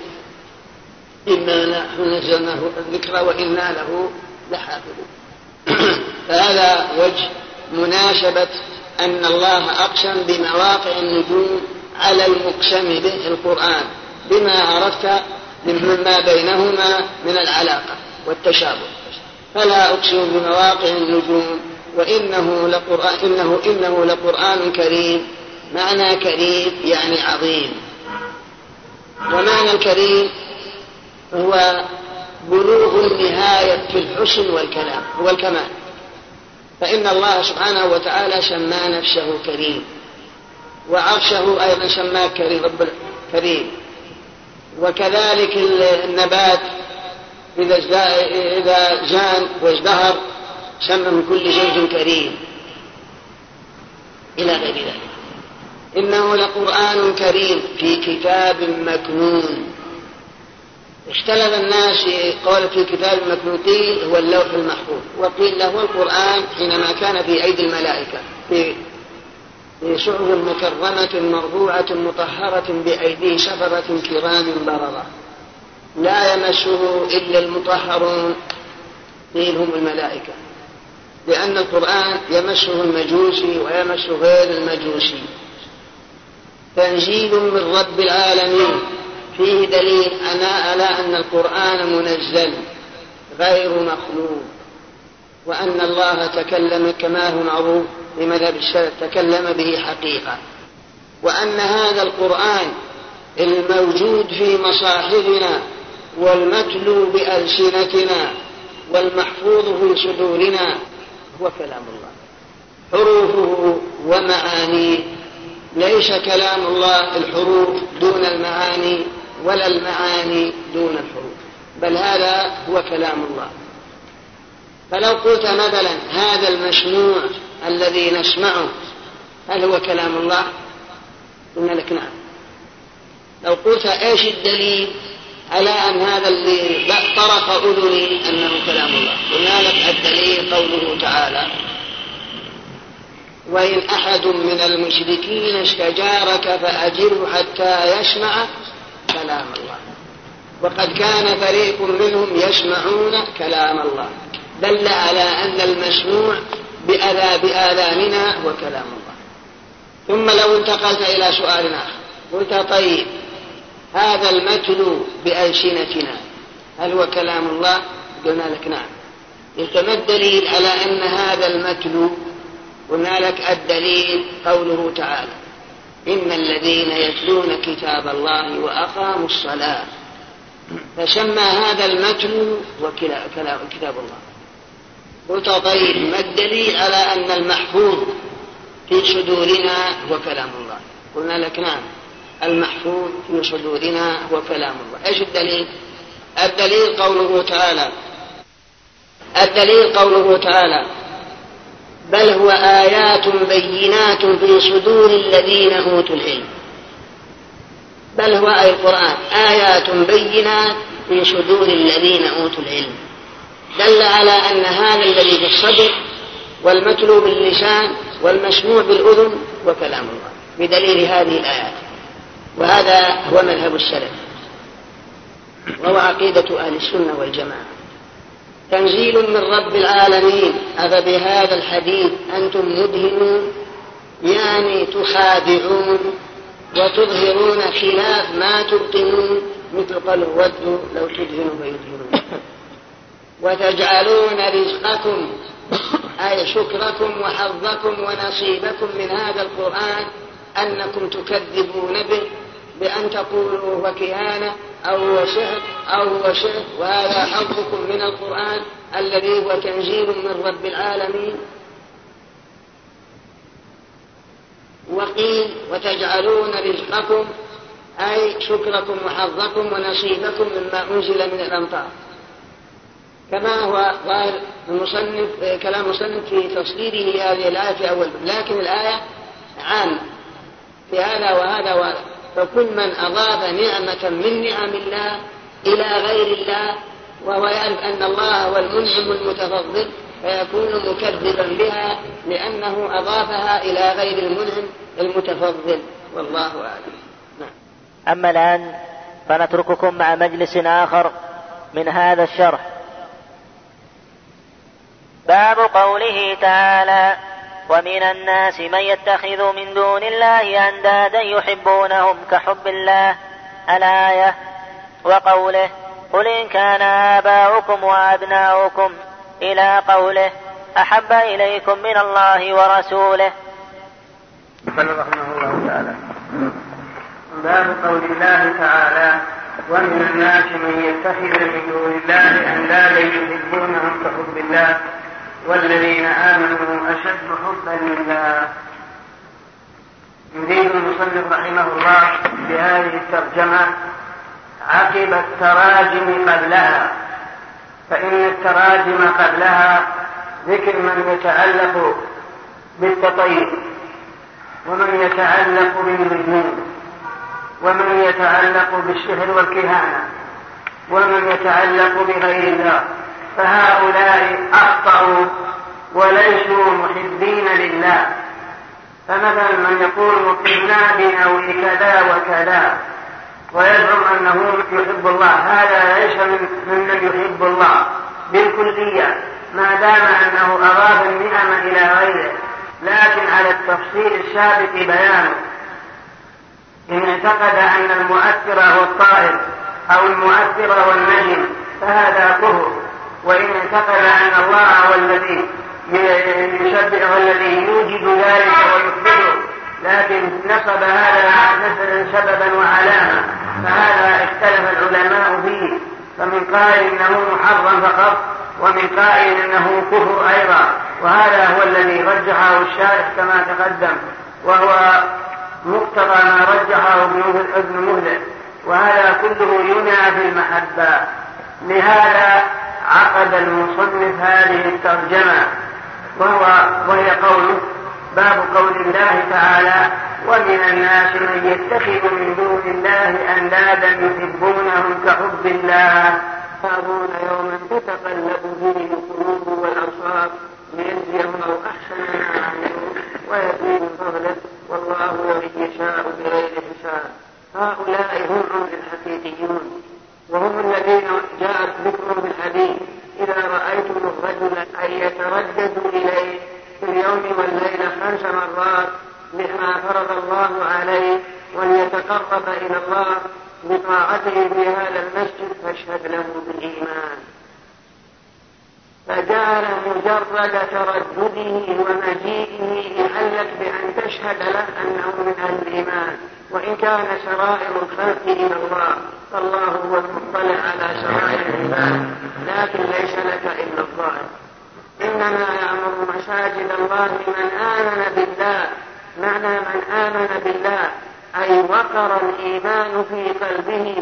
إنا نحن نزلناه الذكر وإنا له لحافظون. فهذا وجه مناسبة أن الله أقسم بمواقع النجوم على المقسم به القرآن بما عرفت مما بينهما من العلاقة والتشابه. فلا أقسم بمواقع النجوم وإنه لقرآن إنه إنه لقرآن كريم. معنى كريم يعني عظيم. ومعنى الكريم هو بلوغ النهاية في الحسن والكلام هو الكمال. فإن الله سبحانه وتعالى سمى نفسه كريم وعرشه أيضا سماه كريم رب كريم وكذلك النبات إذا إذا زان وازدهر سمى من كل زوج كريم. إلى غير ذلك. إنه لقرآن كريم في كتاب مكنون. اختلف الناس قال في كتاب مكنون قيل هو اللوح المحفوظ وقيل له القرآن حينما كان في أيدي الملائكة في في صحف مكرمة مرفوعة مطهرة بأيدي سفرة كرام بررة. لا يمسه إلا المطهرون قيل هم الملائكة. لأن القرآن يمسه المجوسي ويمس غير المجوسي. تنزيل من رب العالمين. فيه دليل على أن القرآن منزل غير مخلوق. وأن الله تكلم كما هو معروف في مذهب السلف تكلم به حقيقة. وأن هذا القرآن الموجود في مصاحفنا والمتلو بألسنتنا والمحفوظ في صدورنا هو كلام الله. حروفه ومعانيه ليس كلام الله الحروف دون المعاني ولا المعاني دون الحروف. بل هذا هو كلام الله. فلو قلت مثلا هذا المسموع الذي نسمعه هل هو كلام الله؟ قلنا لك نعم. لو قلت إيش الدليل على أن هذا اللي طرق أذني أنه كلام الله؟ قلنا لك الدليل قوله تعالى وإن أحد من المشركين استجارك فأجره حتى يسمع كلام الله. وقد كان فريق منهم يسمعون كلام الله. دل على أن المسموع بأذى بآذاننا هو كلام الله. ثم لو انتقلت إلى سؤال آخر. قلت طيب هذا المتلو بألسنتنا هل هو كلام الله؟ قلنا لك نعم. قلت ما الدليل على أن هذا المتلو قلنا لك الدليل قوله تعالى إن الذين يتلون كتاب الله وأقاموا الصلاة فسمى هذا وكلام كتاب الله. قلت طيب ما الدليل على أن المحفوظ في صدورنا هو كلام الله؟ قلنا لك نعم المحفوظ في صدورنا هو كلام الله. إيش الدليل؟ الدليل قوله تعالى الدليل قوله تعالى بل هو آيات بينات في صدور الذين أوتوا العلم. بل هو أي القرآن. آيات بينات في صدور الذين أوتوا العلم. دل على أن هذا الذي في الصدر والمتلو باللسان والمسموع بالأذن وكلام الله بدليل هذه الآيات. وهذا هو مذهب السلف. وهو عقيدة أهل السنة والجماعة. تنزيل من رب العالمين. أفبهذا الحديث أنتم مدهنون. يعني تخادعون وتظهرون خلاف ما تبطنون. مثل قال ودوا لو تدهنوا فيدهنون وتجعلون رزقكم أي شكركم وحظكم ونصيبكم من هذا القرآن أنكم تكذبون به. بأن تقولوا هو كهانة أو سحر أو شرك وهذا حظكم من القرآن الذي هو تنزيل من رب العالمين. وقيل وتجعلون رزقكم أي شكركم وحظكم ونصيبكم مما أنزل من الأمطار. كما هو ظاهر المصنف كلام المصنف في تصديره هذه الآية في أول لكن الآية عامة في هذا وهذا وهذا. فكل من أضاف نعمة من نعم الله إلى غير الله وهو يعرف أن الله هو المنعم المتفضل فيكون مكذبا بها لأنه أضافها إلى غير المنعم المتفضل. والله أعلم. نعم. أما الآن فنترككم مع مجلس آخر من هذا الشرح. باب قوله تعالى ومن الناس من يتخذ من دون الله أندادا يحبونهم كحب الله. الآية وقوله قل إن كان آباؤكم وأبناؤكم إلى قوله أحب إليكم من الله ورسوله. قال رحمه الله تعالى باب قول الله تعالى ومن الناس من يتخذ من دون الله أندادا يحبونهم كحب الله. والذين آمنوا أشد حبا لله. يريد المصنف رحمه الله بهذه الترجمة عقب التراجم قبلها. فإن التراجم قبلها ذكر من يتعلق بالتطيب ومن يتعلق بالنجوم ومن يتعلق بالسحر والكهانة ومن يتعلق بغير الله. فهؤلاء أخطأوا وليسوا محبين لله. فمثلا من يقول قلنا بنوع كذا وكذا ويزعم أنه يحب الله. هذا ليس من ممن يحب الله. بالكلية ما دام أنه أضاف النعم إلى غيره. لكن على التفصيل السابق بيانه إن اعتقد أن المؤثر هو الطائر أو المؤثر هو النجم فهذا كفر. وإن اعتقد أن الله هو الذي يشبه والذي يوجد ذلك ويثبته لكن نصب هذا مثلا سببا وعلامة فهذا اختلف العلماء فيه. فمن قائل إنه محرم فقط ومن قائل إنه كفر أيضا. وهذا هو الذي رجحه الشارح كما تقدم. وهو مقتضى ما رجحه ابن مهلك وهذا كله ينعى في المحبة. لهذا عقد المصنف هذه الترجمة وهو وهي قوله باب قول الله تعالى ومن الناس من يتخذ من دون الله أندادا يحبونهم كحب الله. يخافون يوما تتقلب فيه القلوب والأبصار ليجزيهم أو أحسن ما عملوا ويزيد فضله والله من يشاء بغير حساب. هؤلاء هم الحقيقيون. وهم الذين جاءت ذكرهم في الحديث إذا رأيتم الرجل أن يتردد إليه في اليوم والليلة خمس مرات بما فرض الله عليه وليتقرب إلى الله بطاعته في هذا المسجد فاشهد له بالإيمان. فجعل مجرد تردده ومجيئه يحلك بأن تشهد له أنه من أهل الإيمان. وإن كان سرائر الخلق إلى الله فالله هو المطلع على سرائر العباد لكن ليس لك إلا الظاهر. إنما يعمر مساجد الله من آمن بالله معنى من آمن بالله أي وقر الإيمان في قلبه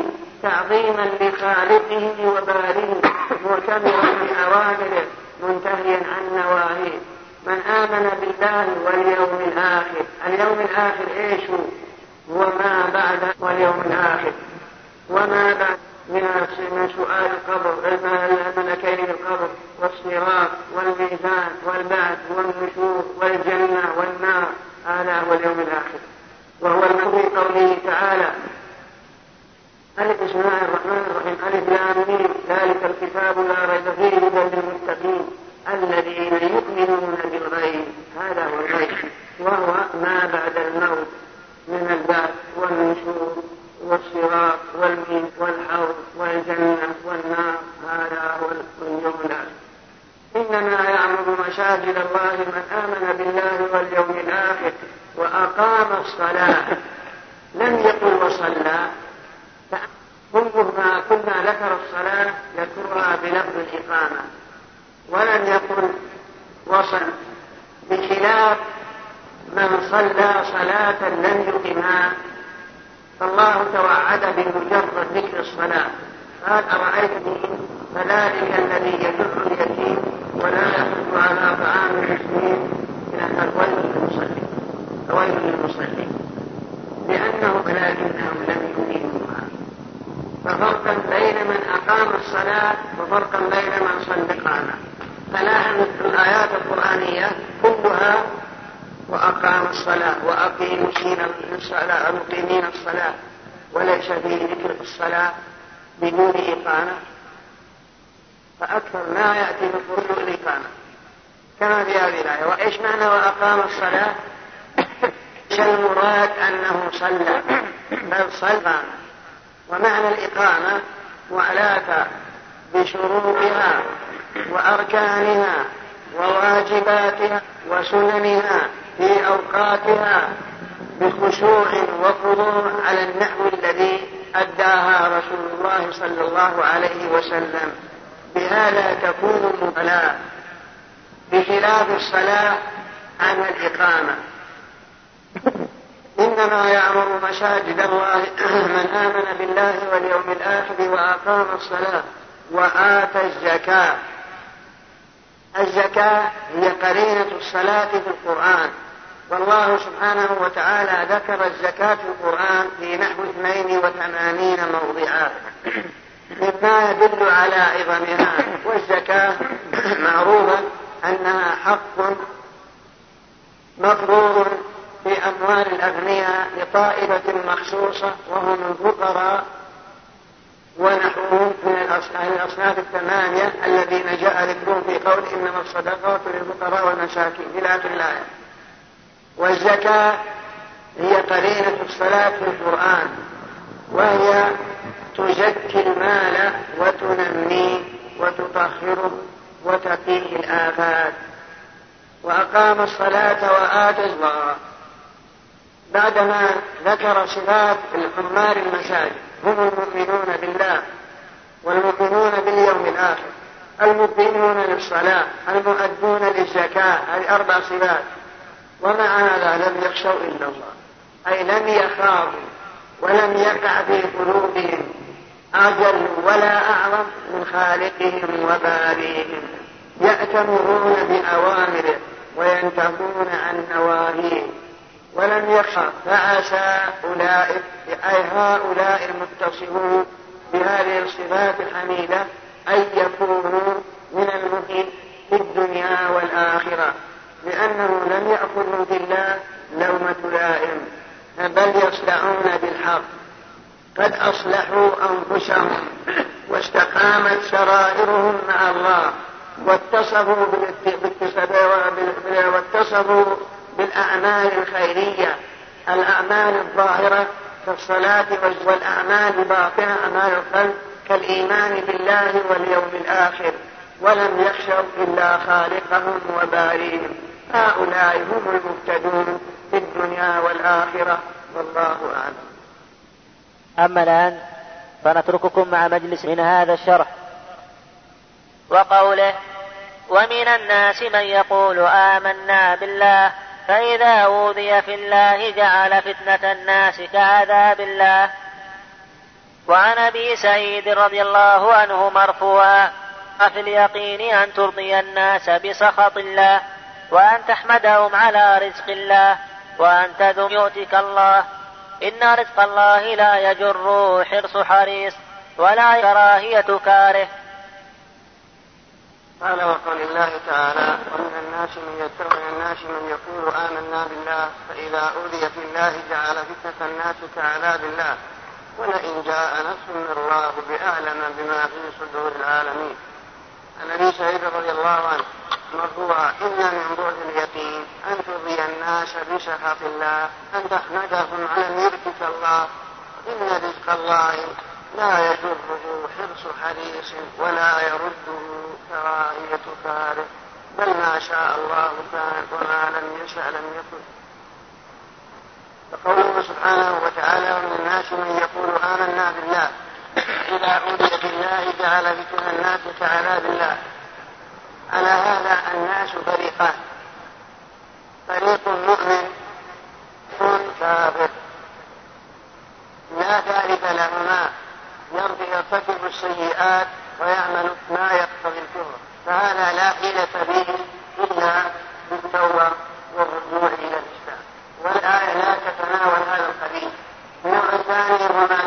تعظيما لخالقه وبارئه معتبرا بأوامره منتهيا عن نواهيه. من آمن بالله واليوم الآخر اليوم الآخر إيش هو؟ وما بعد واليوم الآخر. وما بعد من سؤال القبر الملكين القبر والصراط والميزان والبعث والنشور والجنة والنار. هذا هو اليوم الآخر. وهو في قوله الصلاة عن الإقامة. إنما يعمر مساجد الله من آمن بالله واليوم الآخر وأقام الصلاة وآتى الزكاة. الزكاة هي قرينة الصلاة في القرآن. والله سبحانه وتعالى ذكر الزكاة في القرآن في نحو 82 موضعا. مما يدل على عظمها. والزكاة معروفة أنها حق مفروض في أموال الأغنياء لطائفة مخصوصة وهم الفقراء ونحوهم من الأصناف الثمانية الذين جاء ذكرهم في قول إنما الصدقات للفقراء والمساكين إلى آخر الآية والزكاة هي قرينة الصلاة في القرآن وهي تزكي المال وتنميه وتطهره. وتقيه الآفات وأقام الصلاة وآتى الزكاة. بعدما ذكر صفات الحمار المساجد هم المؤمنون بالله والمؤمنون باليوم الآخر المؤمنون للصلاة المؤدون للزكاة هذه أربع صفات. ومع هذا لم يخشوا إلا الله أي لم يخافوا ولم يقع في قلوبهم أجل ولا أعظم من خالقهم وبارئهم. يأتمرون بأوامره وينتهون عن نواهيه. ولم يخشى فعسى أولئك أي هؤلاء المتصفون بهذه الصفات الحميدة أن يكونوا من المؤمنين في الدنيا والآخرة لأنه لم يأخذوا بالله لومة لائم بل يصدعون بالحق. قد أصلحوا أنفسهم واستقامت سرائرهم مع الله. واتصفوا واتصفوا بالأعمال الخيرية الأعمال الظاهرة كالصلاة والأعمال الباطنة أعمال القلب كالإيمان بالله واليوم الآخر ولم يخشوا إلا خالقهم وباريهم. هؤلاء هم المهتدون في الدنيا والآخرة والله أعلم. أما الآن فنترككم مع مجلس من هذا الشرح. وقوله ومن الناس من يقول آمنا بالله فإذا أوذي في الله جعل فتنة الناس كعذاب الله. وعن أبي سعيد رضي الله عنه مرفوعا في اليقين أن ترضي الناس بسخط الله وأن تحمدهم على رزق الله وأن تذم يؤتك الله. إن رزق الله لا يجر حرص حريص ولا كراهية كاره قال وقال الله تعالى ومن الناس من يتبع الناس من يقول آمنا بالله فإذا أوذي في الله جعل فتنة الناس كعذاب الله ولئن جاء نصر من الله بأعلم بما في صدور العالمين. عن أبي سعيد رضي الله عنه مرفوعا إن من بعد اليقين أن ترضي الناس بسخط الله أن تحمدهم على ملكك الله إن رزق الله لا يجره حرص حريص ولا يرده كراهية فارغ. بل ما شاء الله كان وما لم يشأ لم يكن. فقوله سبحانه وتعالى ومن الناس من يقول آمنا بالله. إذا أوذي بالله جعل فتن الناس كعذاب الله. على هذا الناس فريقان فريق مؤمن كافر لا ثالث لهما يرضي يرتكب السيئات ويعمل ما يقتضي الكفر فهذا لا حيلة به إلا بالتوبة والرجوع إلى الإسلام. والآية لا تتناول هذا القبيل. النوع الثاني وما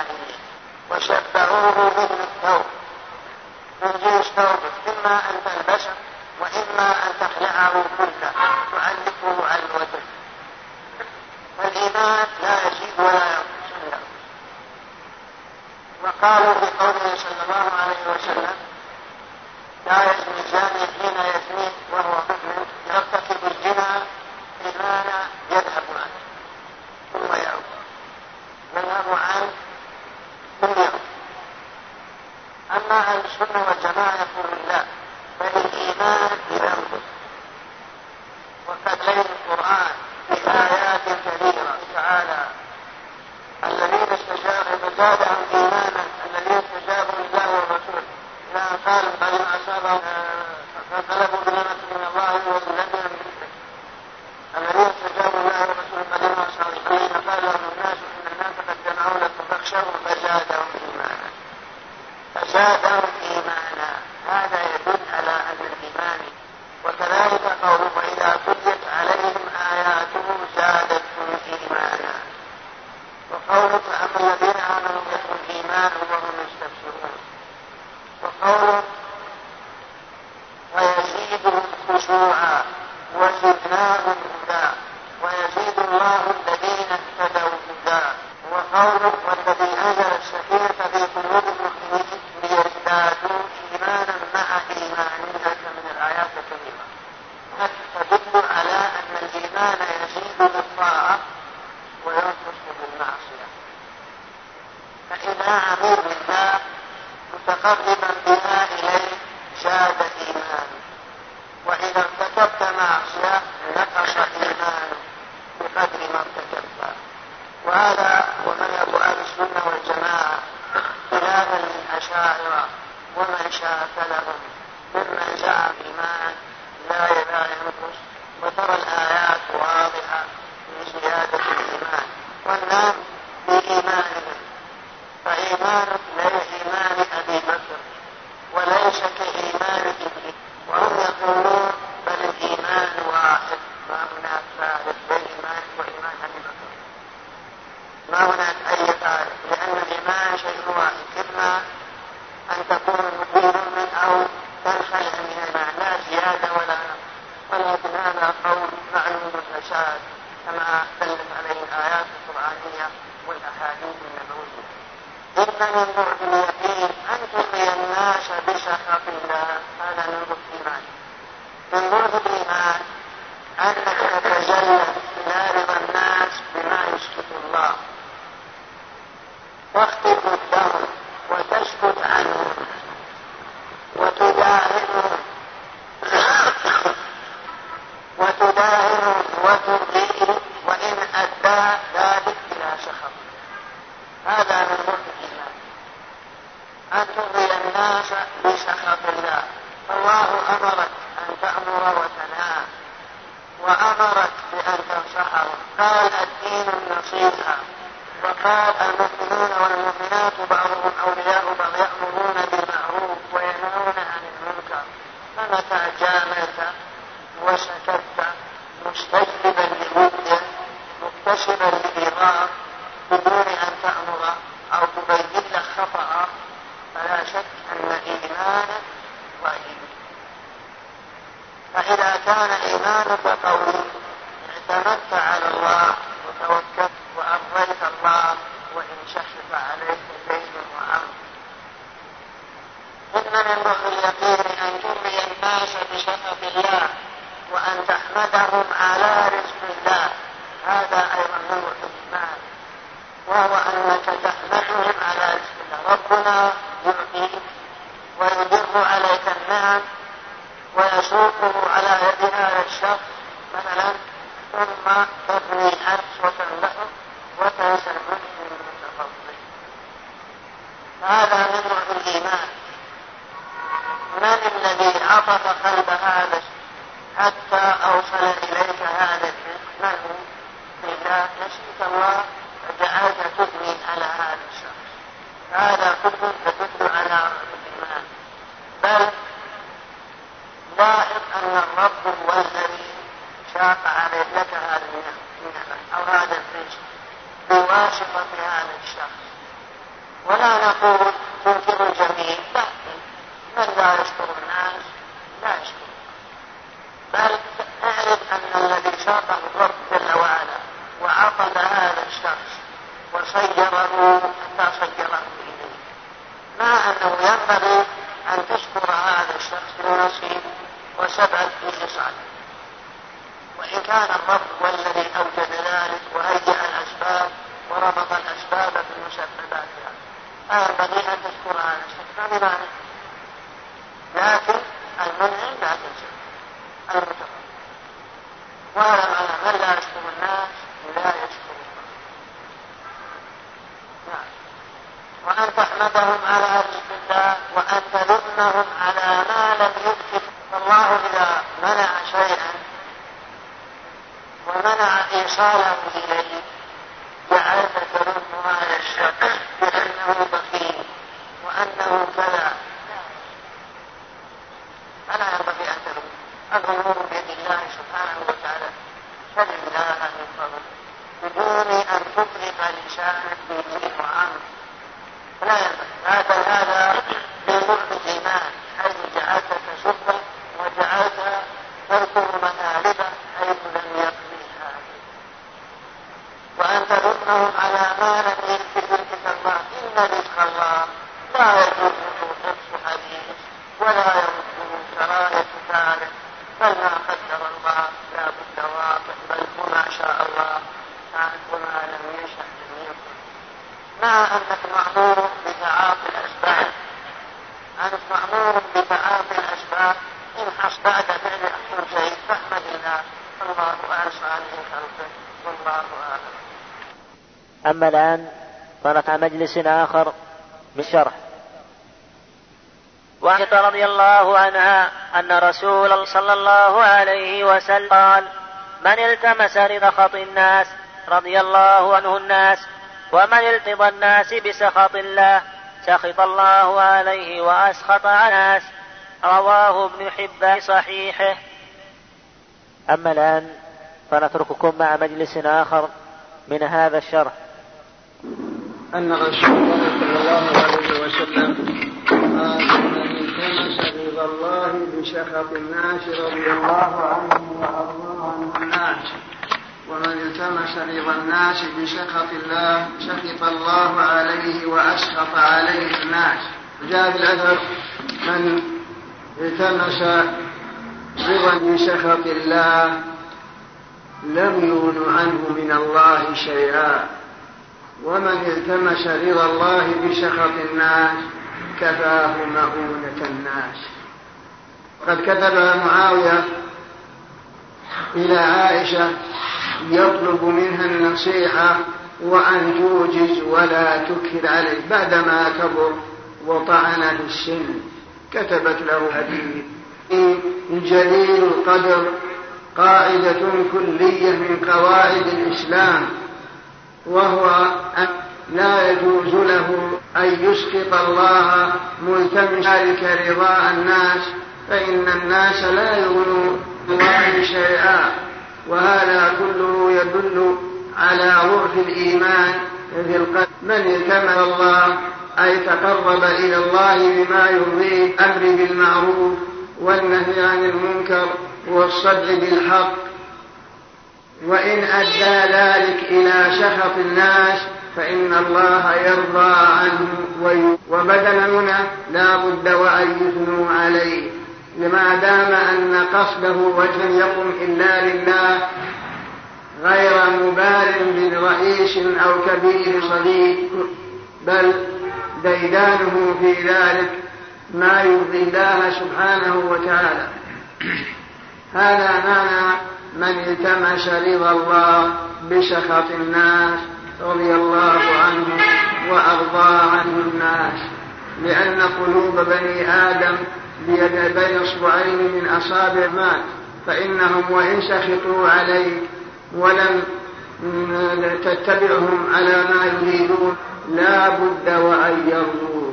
الجاهلية وشبهوه به بالثوب من جنس ثوبه إما أن تلبسه وإما أن تخلعه كله. تعلقه على الوجه. فالإيمان لا يزيد ولا ينقص. إلا وقالوا في قوله صلى الله عليه وسلم لا يزني زاني حين يزني وهو مؤمن يرتكب الزنا إيمانا الجبر وجمال كل الله بل القرآن بايات كثيرة. تعالى الذين استجابوا فزادهم إيمانا الذين استجابوا لله والرسول لا قالوا بل أصابهم فغلبوا من لا يشكر الناس لا يشكر وأن تحمدهم على رزق الله وأن تذمهم على ما لم يبت الله إذا منع شيئا ومنع إيصاله إليه جعلت تلم هذا الشخص بأنه بخيل وأنه كذا فلا ينبغي أن تلوم الأمور بيد الله سبحانه وتعالى سل الله من فضل بدون أن تطلق لسانك بدون وعامل فلا ينبغي هذا هذا من بعد الإيمان حيث جعلت تسبه وجعلت تذكر مآلبه حيث لم يقضيها وأن تردهم على ما لم يكتب رزق الله إن رزق الله لا يجوزه حفظ حديث ولا يرده سراية ثالث بل ما قدر الله لا بد واقع بل وما شاء الله كان وما لم يشأ لم يكن مع أنك مأمور بتعاطي الأسباب أنت مأمور بتعاطي الأسباب إن حصل بعد فعل أحسن شيء فاحمد الله الله أعلم عليه خلقه والله أعلم أما الآن فنقع مجلس آخر من شرح وعائشة رضي الله عنها أن رسول الله صلى الله عليه وسلم قال من التمس رضا خط الناس رضي الله عنه الناس ومن التضى الناس بسخط الله سخط الله عليه وأسخط على الناس. رواه ابن حبان صحيحه. أما الآن فنترككم مع مجلس آخر من هذا الشرح. أن رسول الله صلى الله عليه وسلم قال من التمس رضا الله بسخط الناس رضي الله عنه وأرضاه عنه الناس. ومن التمس رضا الناس بسخط الله سخط الله عليه وأسخط عليه الناس. جاء في الأثر من التمس رضا بسخط الله لم يغن عنه من الله شيئا. ومن التمس رضا الله بسخط الناس كفاه مؤونة الناس. قد كتب معاوية إلى عائشة يطلب منها النصيحة وأن توجز ولا تكثر عليه. بعدما كبر وطعن في السن كتبت له حديث جليل القدر قاعدة كلية من قواعد الإسلام. وهو أن لا يجوز له أن يسقط الله ملتمس ذلك رضاء الناس فإن الناس لا يغنون الله شيئا. وهذا كله يدل على ضعف الإيمان في القلب. من التمس الله أي تقرب إلى الله بما يرضيه الأمر بالمعروف والنهي عن المنكر والصدع بالحق وإن أدى ذلك إلى سخط الناس فإن الله يرضى عنه وبدلا هنا لا بد وأن يثنوا عليه. لما دام أن قصده وجه يقم إلا لله غير مبال برئيس أو كبير صديق بل ديدانه في ذلك ما يرضي الله سبحانه وتعالى. هذا معنى من التمس رضا الله بسخط الناس رضي الله عنه وأرضى عنه الناس. لأن قلوب بني آدم بيد بين اصبعين من أصابع مات فإنهم وإن سخطوا عليك ولم تتبعهم على ما يريدون لا بد وأن يرضوا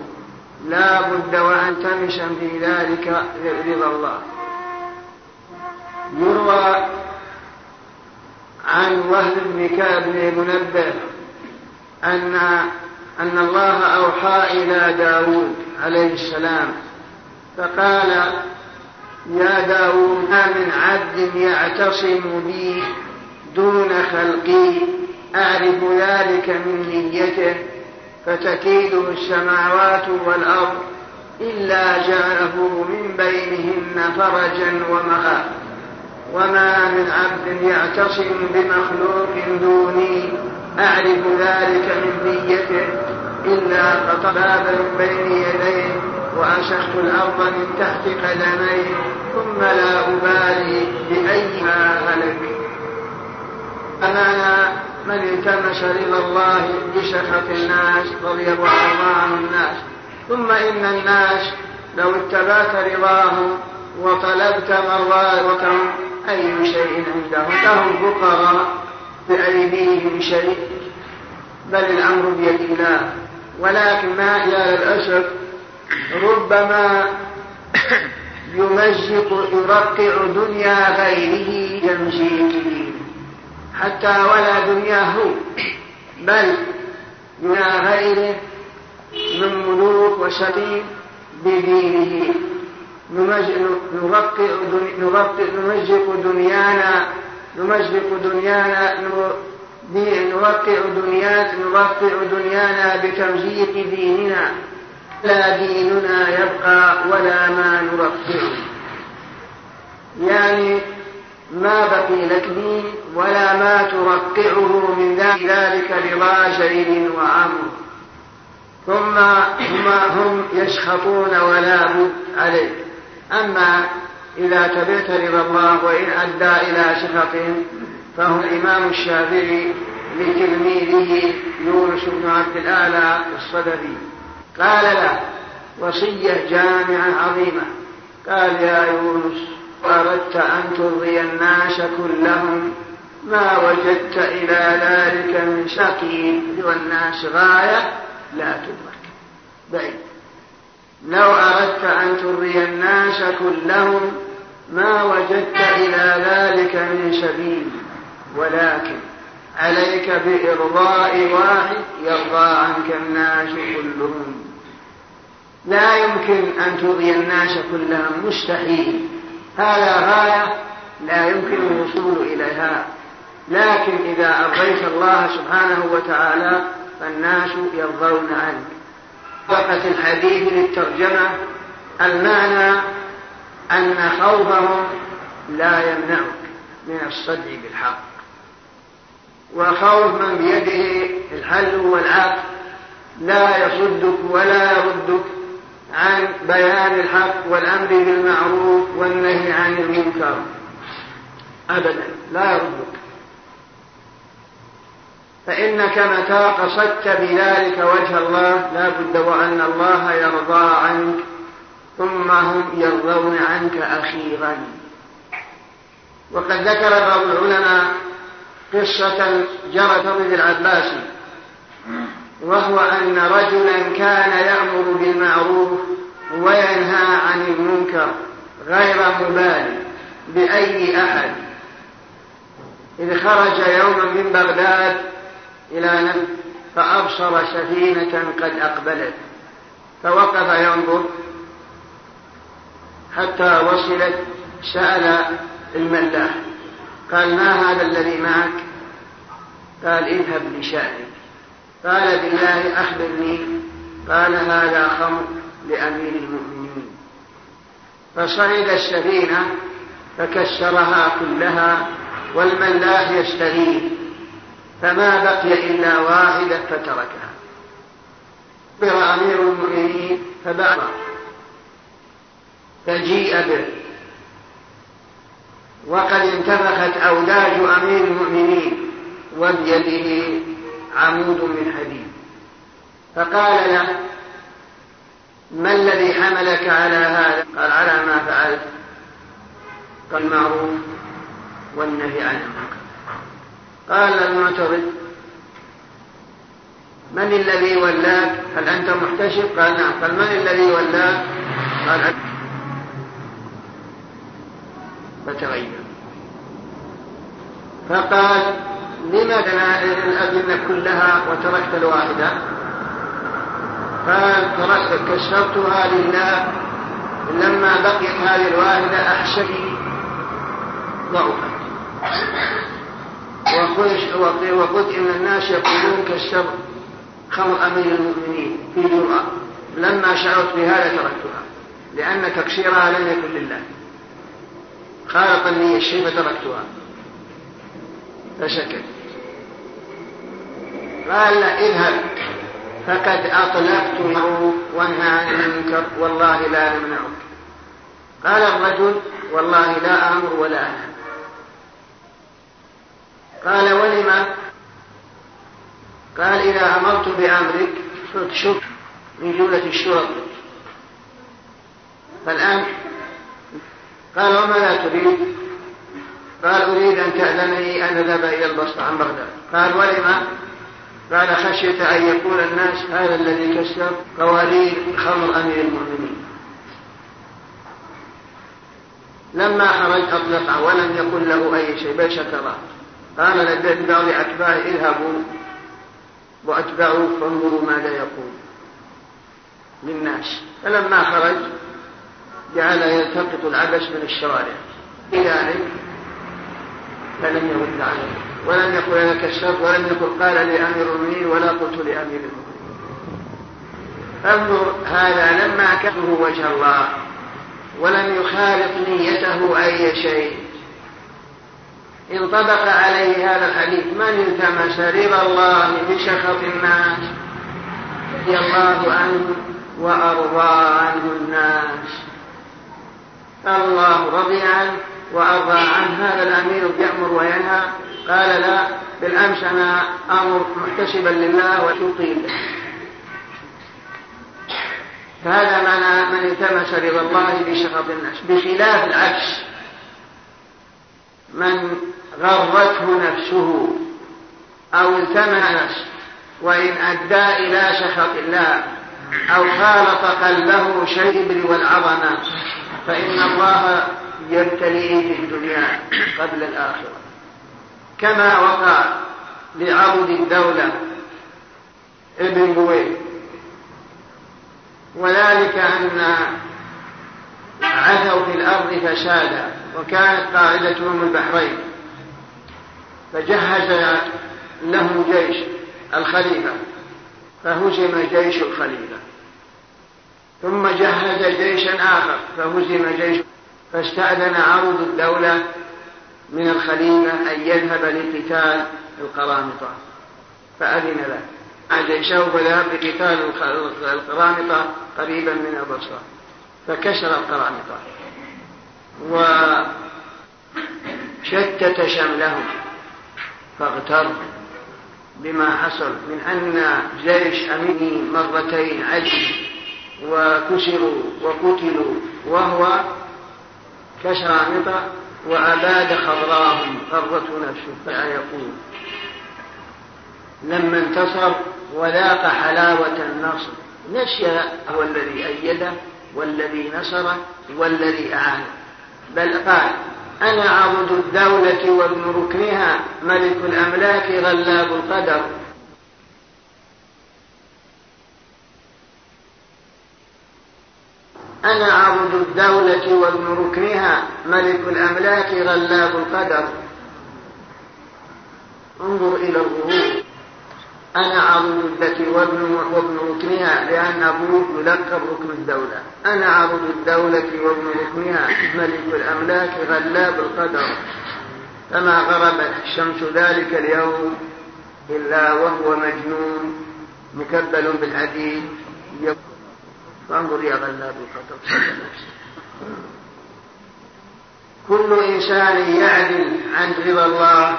لا بد وأن تمش في ذلك رضا الله. يروى عن وهب بن كعب بن أن أن الله أوحى إلى داود عليه السلام فقال يا داود ما من عبد يعتصم بي دون خلقي؟ أعرف ذلك من نيته فتكيده السماوات والأرض إلا جعله من بينهن فرجا ومخافة وما من عبد يعتصم بمخلوق دوني. أعرف ذلك من نيته. إلا قطع بابا بين يديه وأشقت الأرض من تحت قدميه. ثم لا أبالي بأيها هلك. أمانا من التمس رضا الله بسخط الناس رضي الله عن الناس. ثم إن الناس لو اتبعت رضاهم وطلبت مرضاتهم أي شيء عندهم. لهم فقراء بأيديهم شيء. بل الأمر بيد الله ولكن ما يا للأسف؟ ربما يمزق يرقع دنيا غيره تمزيقه حتى ولا دنياه بل دنيا غيره من ملوك وسبيل بدينه. نرقع نمزق دنيانا نمزق دنيانا نوقع دنيانا نوقع دنيانا بتمزيق ديننا. لا ديننا يبقى ولا ما نرقعه يعني ما بقي لك دين ولا ما ترقعه من ذلك رضا زيد ثم هم يسخطون ولا بد عليك أما إذا تبعت رضا الله وإن أدى إلى سخطهم فهو الإمام الشافعي لتلميذه يونس بن عبد الأعلى الصدري. قال له وصية جامعة عظيمة. قال يا يونس أردت أن ترضي الناس كلهم ما وجدت إلى ذلك من شقي والناس غاية لا تدرك. بعيد. لو أردت أن ترضي الناس كلهم ما وجدت إلى ذلك من سبيل ولكن عليك بإرضاء واحد يرضى عنك الناس كلهم. لا يمكن أن ترضي الناس كلهم مستحيل. هذا غاية لا يمكن الوصول إليها. لكن إذا أرضيت الله سبحانه وتعالى فالناس يرضون عنك. وقت الحديث للترجمة المعنى أن خوفهم لا يمنعك من الصدع بالحق. وخوف من بيده الحل والعقل لا يصدك ولا يردك عن بيان الحق والأمر بالمعروف والنهي عن المنكر. أبدا لا يردك. فإنك متى قصدت بذلك وجه الله لا بد وأن الله يرضى عنك ثم هم يرضون عنك أخيرا. وقد ذكر بعض العلماء قصة جرت ابن العباس وهو أن رجلا كان يأمر بالمعروف وينهى عن المنكر غير مبالي بأي أحد. إذ خرج يوما من بغداد إلى نفس فأبصر سفينة قد أقبلت فوقف ينظر حتى وصلت سأل الملاح قال ما هذا الذي معك؟ قال اذهب لشأنك. قال بالله أخبرني قال هذا خمر لأمير المؤمنين. فصعد السفينة فكسرها كلها والملاح يستغيث فما بقي إلا واحدة فتركها. أخبر أمير المؤمنين فبعث. فجيء به. وقد انتفخت أوداج أمير المؤمنين وبيده عمود من حديد. فقال له ما الذي حملك على هذا قال على ما فعلت. قال المعروف والنهي عن المنكر. قال المعترض من الذي ولاك؟ هل أنت محتشف قال نعم قال من الذي ولاك؟ قال أنت فتغير. فقال لماذا الأذنة كلها وتركت الواحدة؟ قال تركت كسرتها لله لما بقيت هذه الواحدة أحشدي ضعفت. وقلت إن الناس يقولون كسر خمر أمير المؤمنين في جرأة. لما شعرت بهذا تركتها لأن تكسيرها لم يكن لله. خالطني الشيء فتركتها. فسكت قال اذهب. فقد أطلقت المعروف وانهى عن المنكر والله لا أمنعك. قال الرجل والله لا آمر ولا أنهى قال ولم؟ قال إذا أمرت بأمرك فاكشف من جملة الشرط. فالآن قال وماذا تريد؟ قال أريد أن تأذنني أن أذهب إلى البصرة عن بغداد. قال ولم؟ قال خشيت أن يقول الناس هذا الذي كسر قواليد خمر أمير المؤمنين. لما خرج أطلقه ولم يقل له أي شيء بل شكره قال لبعض أتباعه اذهبوا وأتبعوه فانظروا ماذا يقول. للناس فلما خرج جعل يلتقط العبس من الشوارع بذلك فلم يرد عليه. ولم يقل أنا كشفت ولم يقل قال لامير المؤمنين ولا قلت لأمير المؤمنين. انظر هذا لما كفه وجه الله. ولم يخالط نيته أي شيء. انطبق عليه هذا الحديث. من التمس رضا الله بشخط الناس؟ رضي الله عنه وأرضى عنه الناس. الله رضي عنه وأرضى عنه. هذا الأمير يأمر وينهى. قال لا بالأمس أنا أمر محتسبا لله وتطيل فهذا معنى من التمس رضا الله بشخط الناس. بخلاف العكس. من غرته نفسه أو التمس وإن أدى إلى سخط الله أو خالط قلبه شيء والعظمة فإن الله يبتليه في الدنيا قبل الآخرة. كما وقع لعبد الدولة ابن بويه وذلك أن عثوا في الأرض فسادا وكانت قاعدتهم البحرين. فجهز لهم جيش الخليفة فهزم جيش الخليفة. ثم جهز جيشا آخر فهزم جيش فاستأذن عرض الدولة من الخليفة أن يذهب لقتال القرامطة. فأذن له. جيشه فذهب لقتال القرامطة قريبا من البصرة. فكسر القرامطة. وشتت شملهم. فاغتر بما حصل من أن جيش أميني مرتين عجز وكسروا وقتلوا وهو كشامطة وأباد خضراهم غرته نفسه. فيقول لما انتصر وذاق حلاوة النصر. نسي هو الذي أيده والذي نصره والذي أعانه. بل قال أنا عبد الدولة وابن ركنها ملك الأملاك غلاب القدر. أنا عبد الدولة وابن ركنها ملك الأملاك غلاب القدر. انظر إلى الظهور أنا عضد الدة وابن, وابن ركنها لأن أبوه يلقب ركن الدولة. أنا عضد الدولة وابن ركنها ملك الأملاك غلاب القدر. فما غربت الشمس ذلك اليوم إلا وهو مجنون مكبل بالحديد فانظر يا غلاب القدر. كل إنسان يعدل عن رضا الله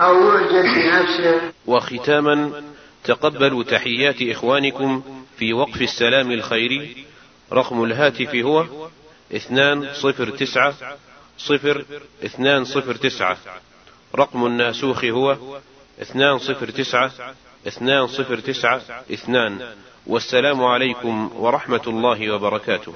أو يعجل بنفسه. وختاما تقبلوا تحيات إخوانكم في وقف السلام الخيري. رقم الهاتف هو اثنان صفر تسعة صفر اثنان صفر تسعة. رقم الناسوخ هو اثنان صفر تسعة اثنان صفر تسعة اثنان. والسلام عليكم ورحمة الله وبركاته.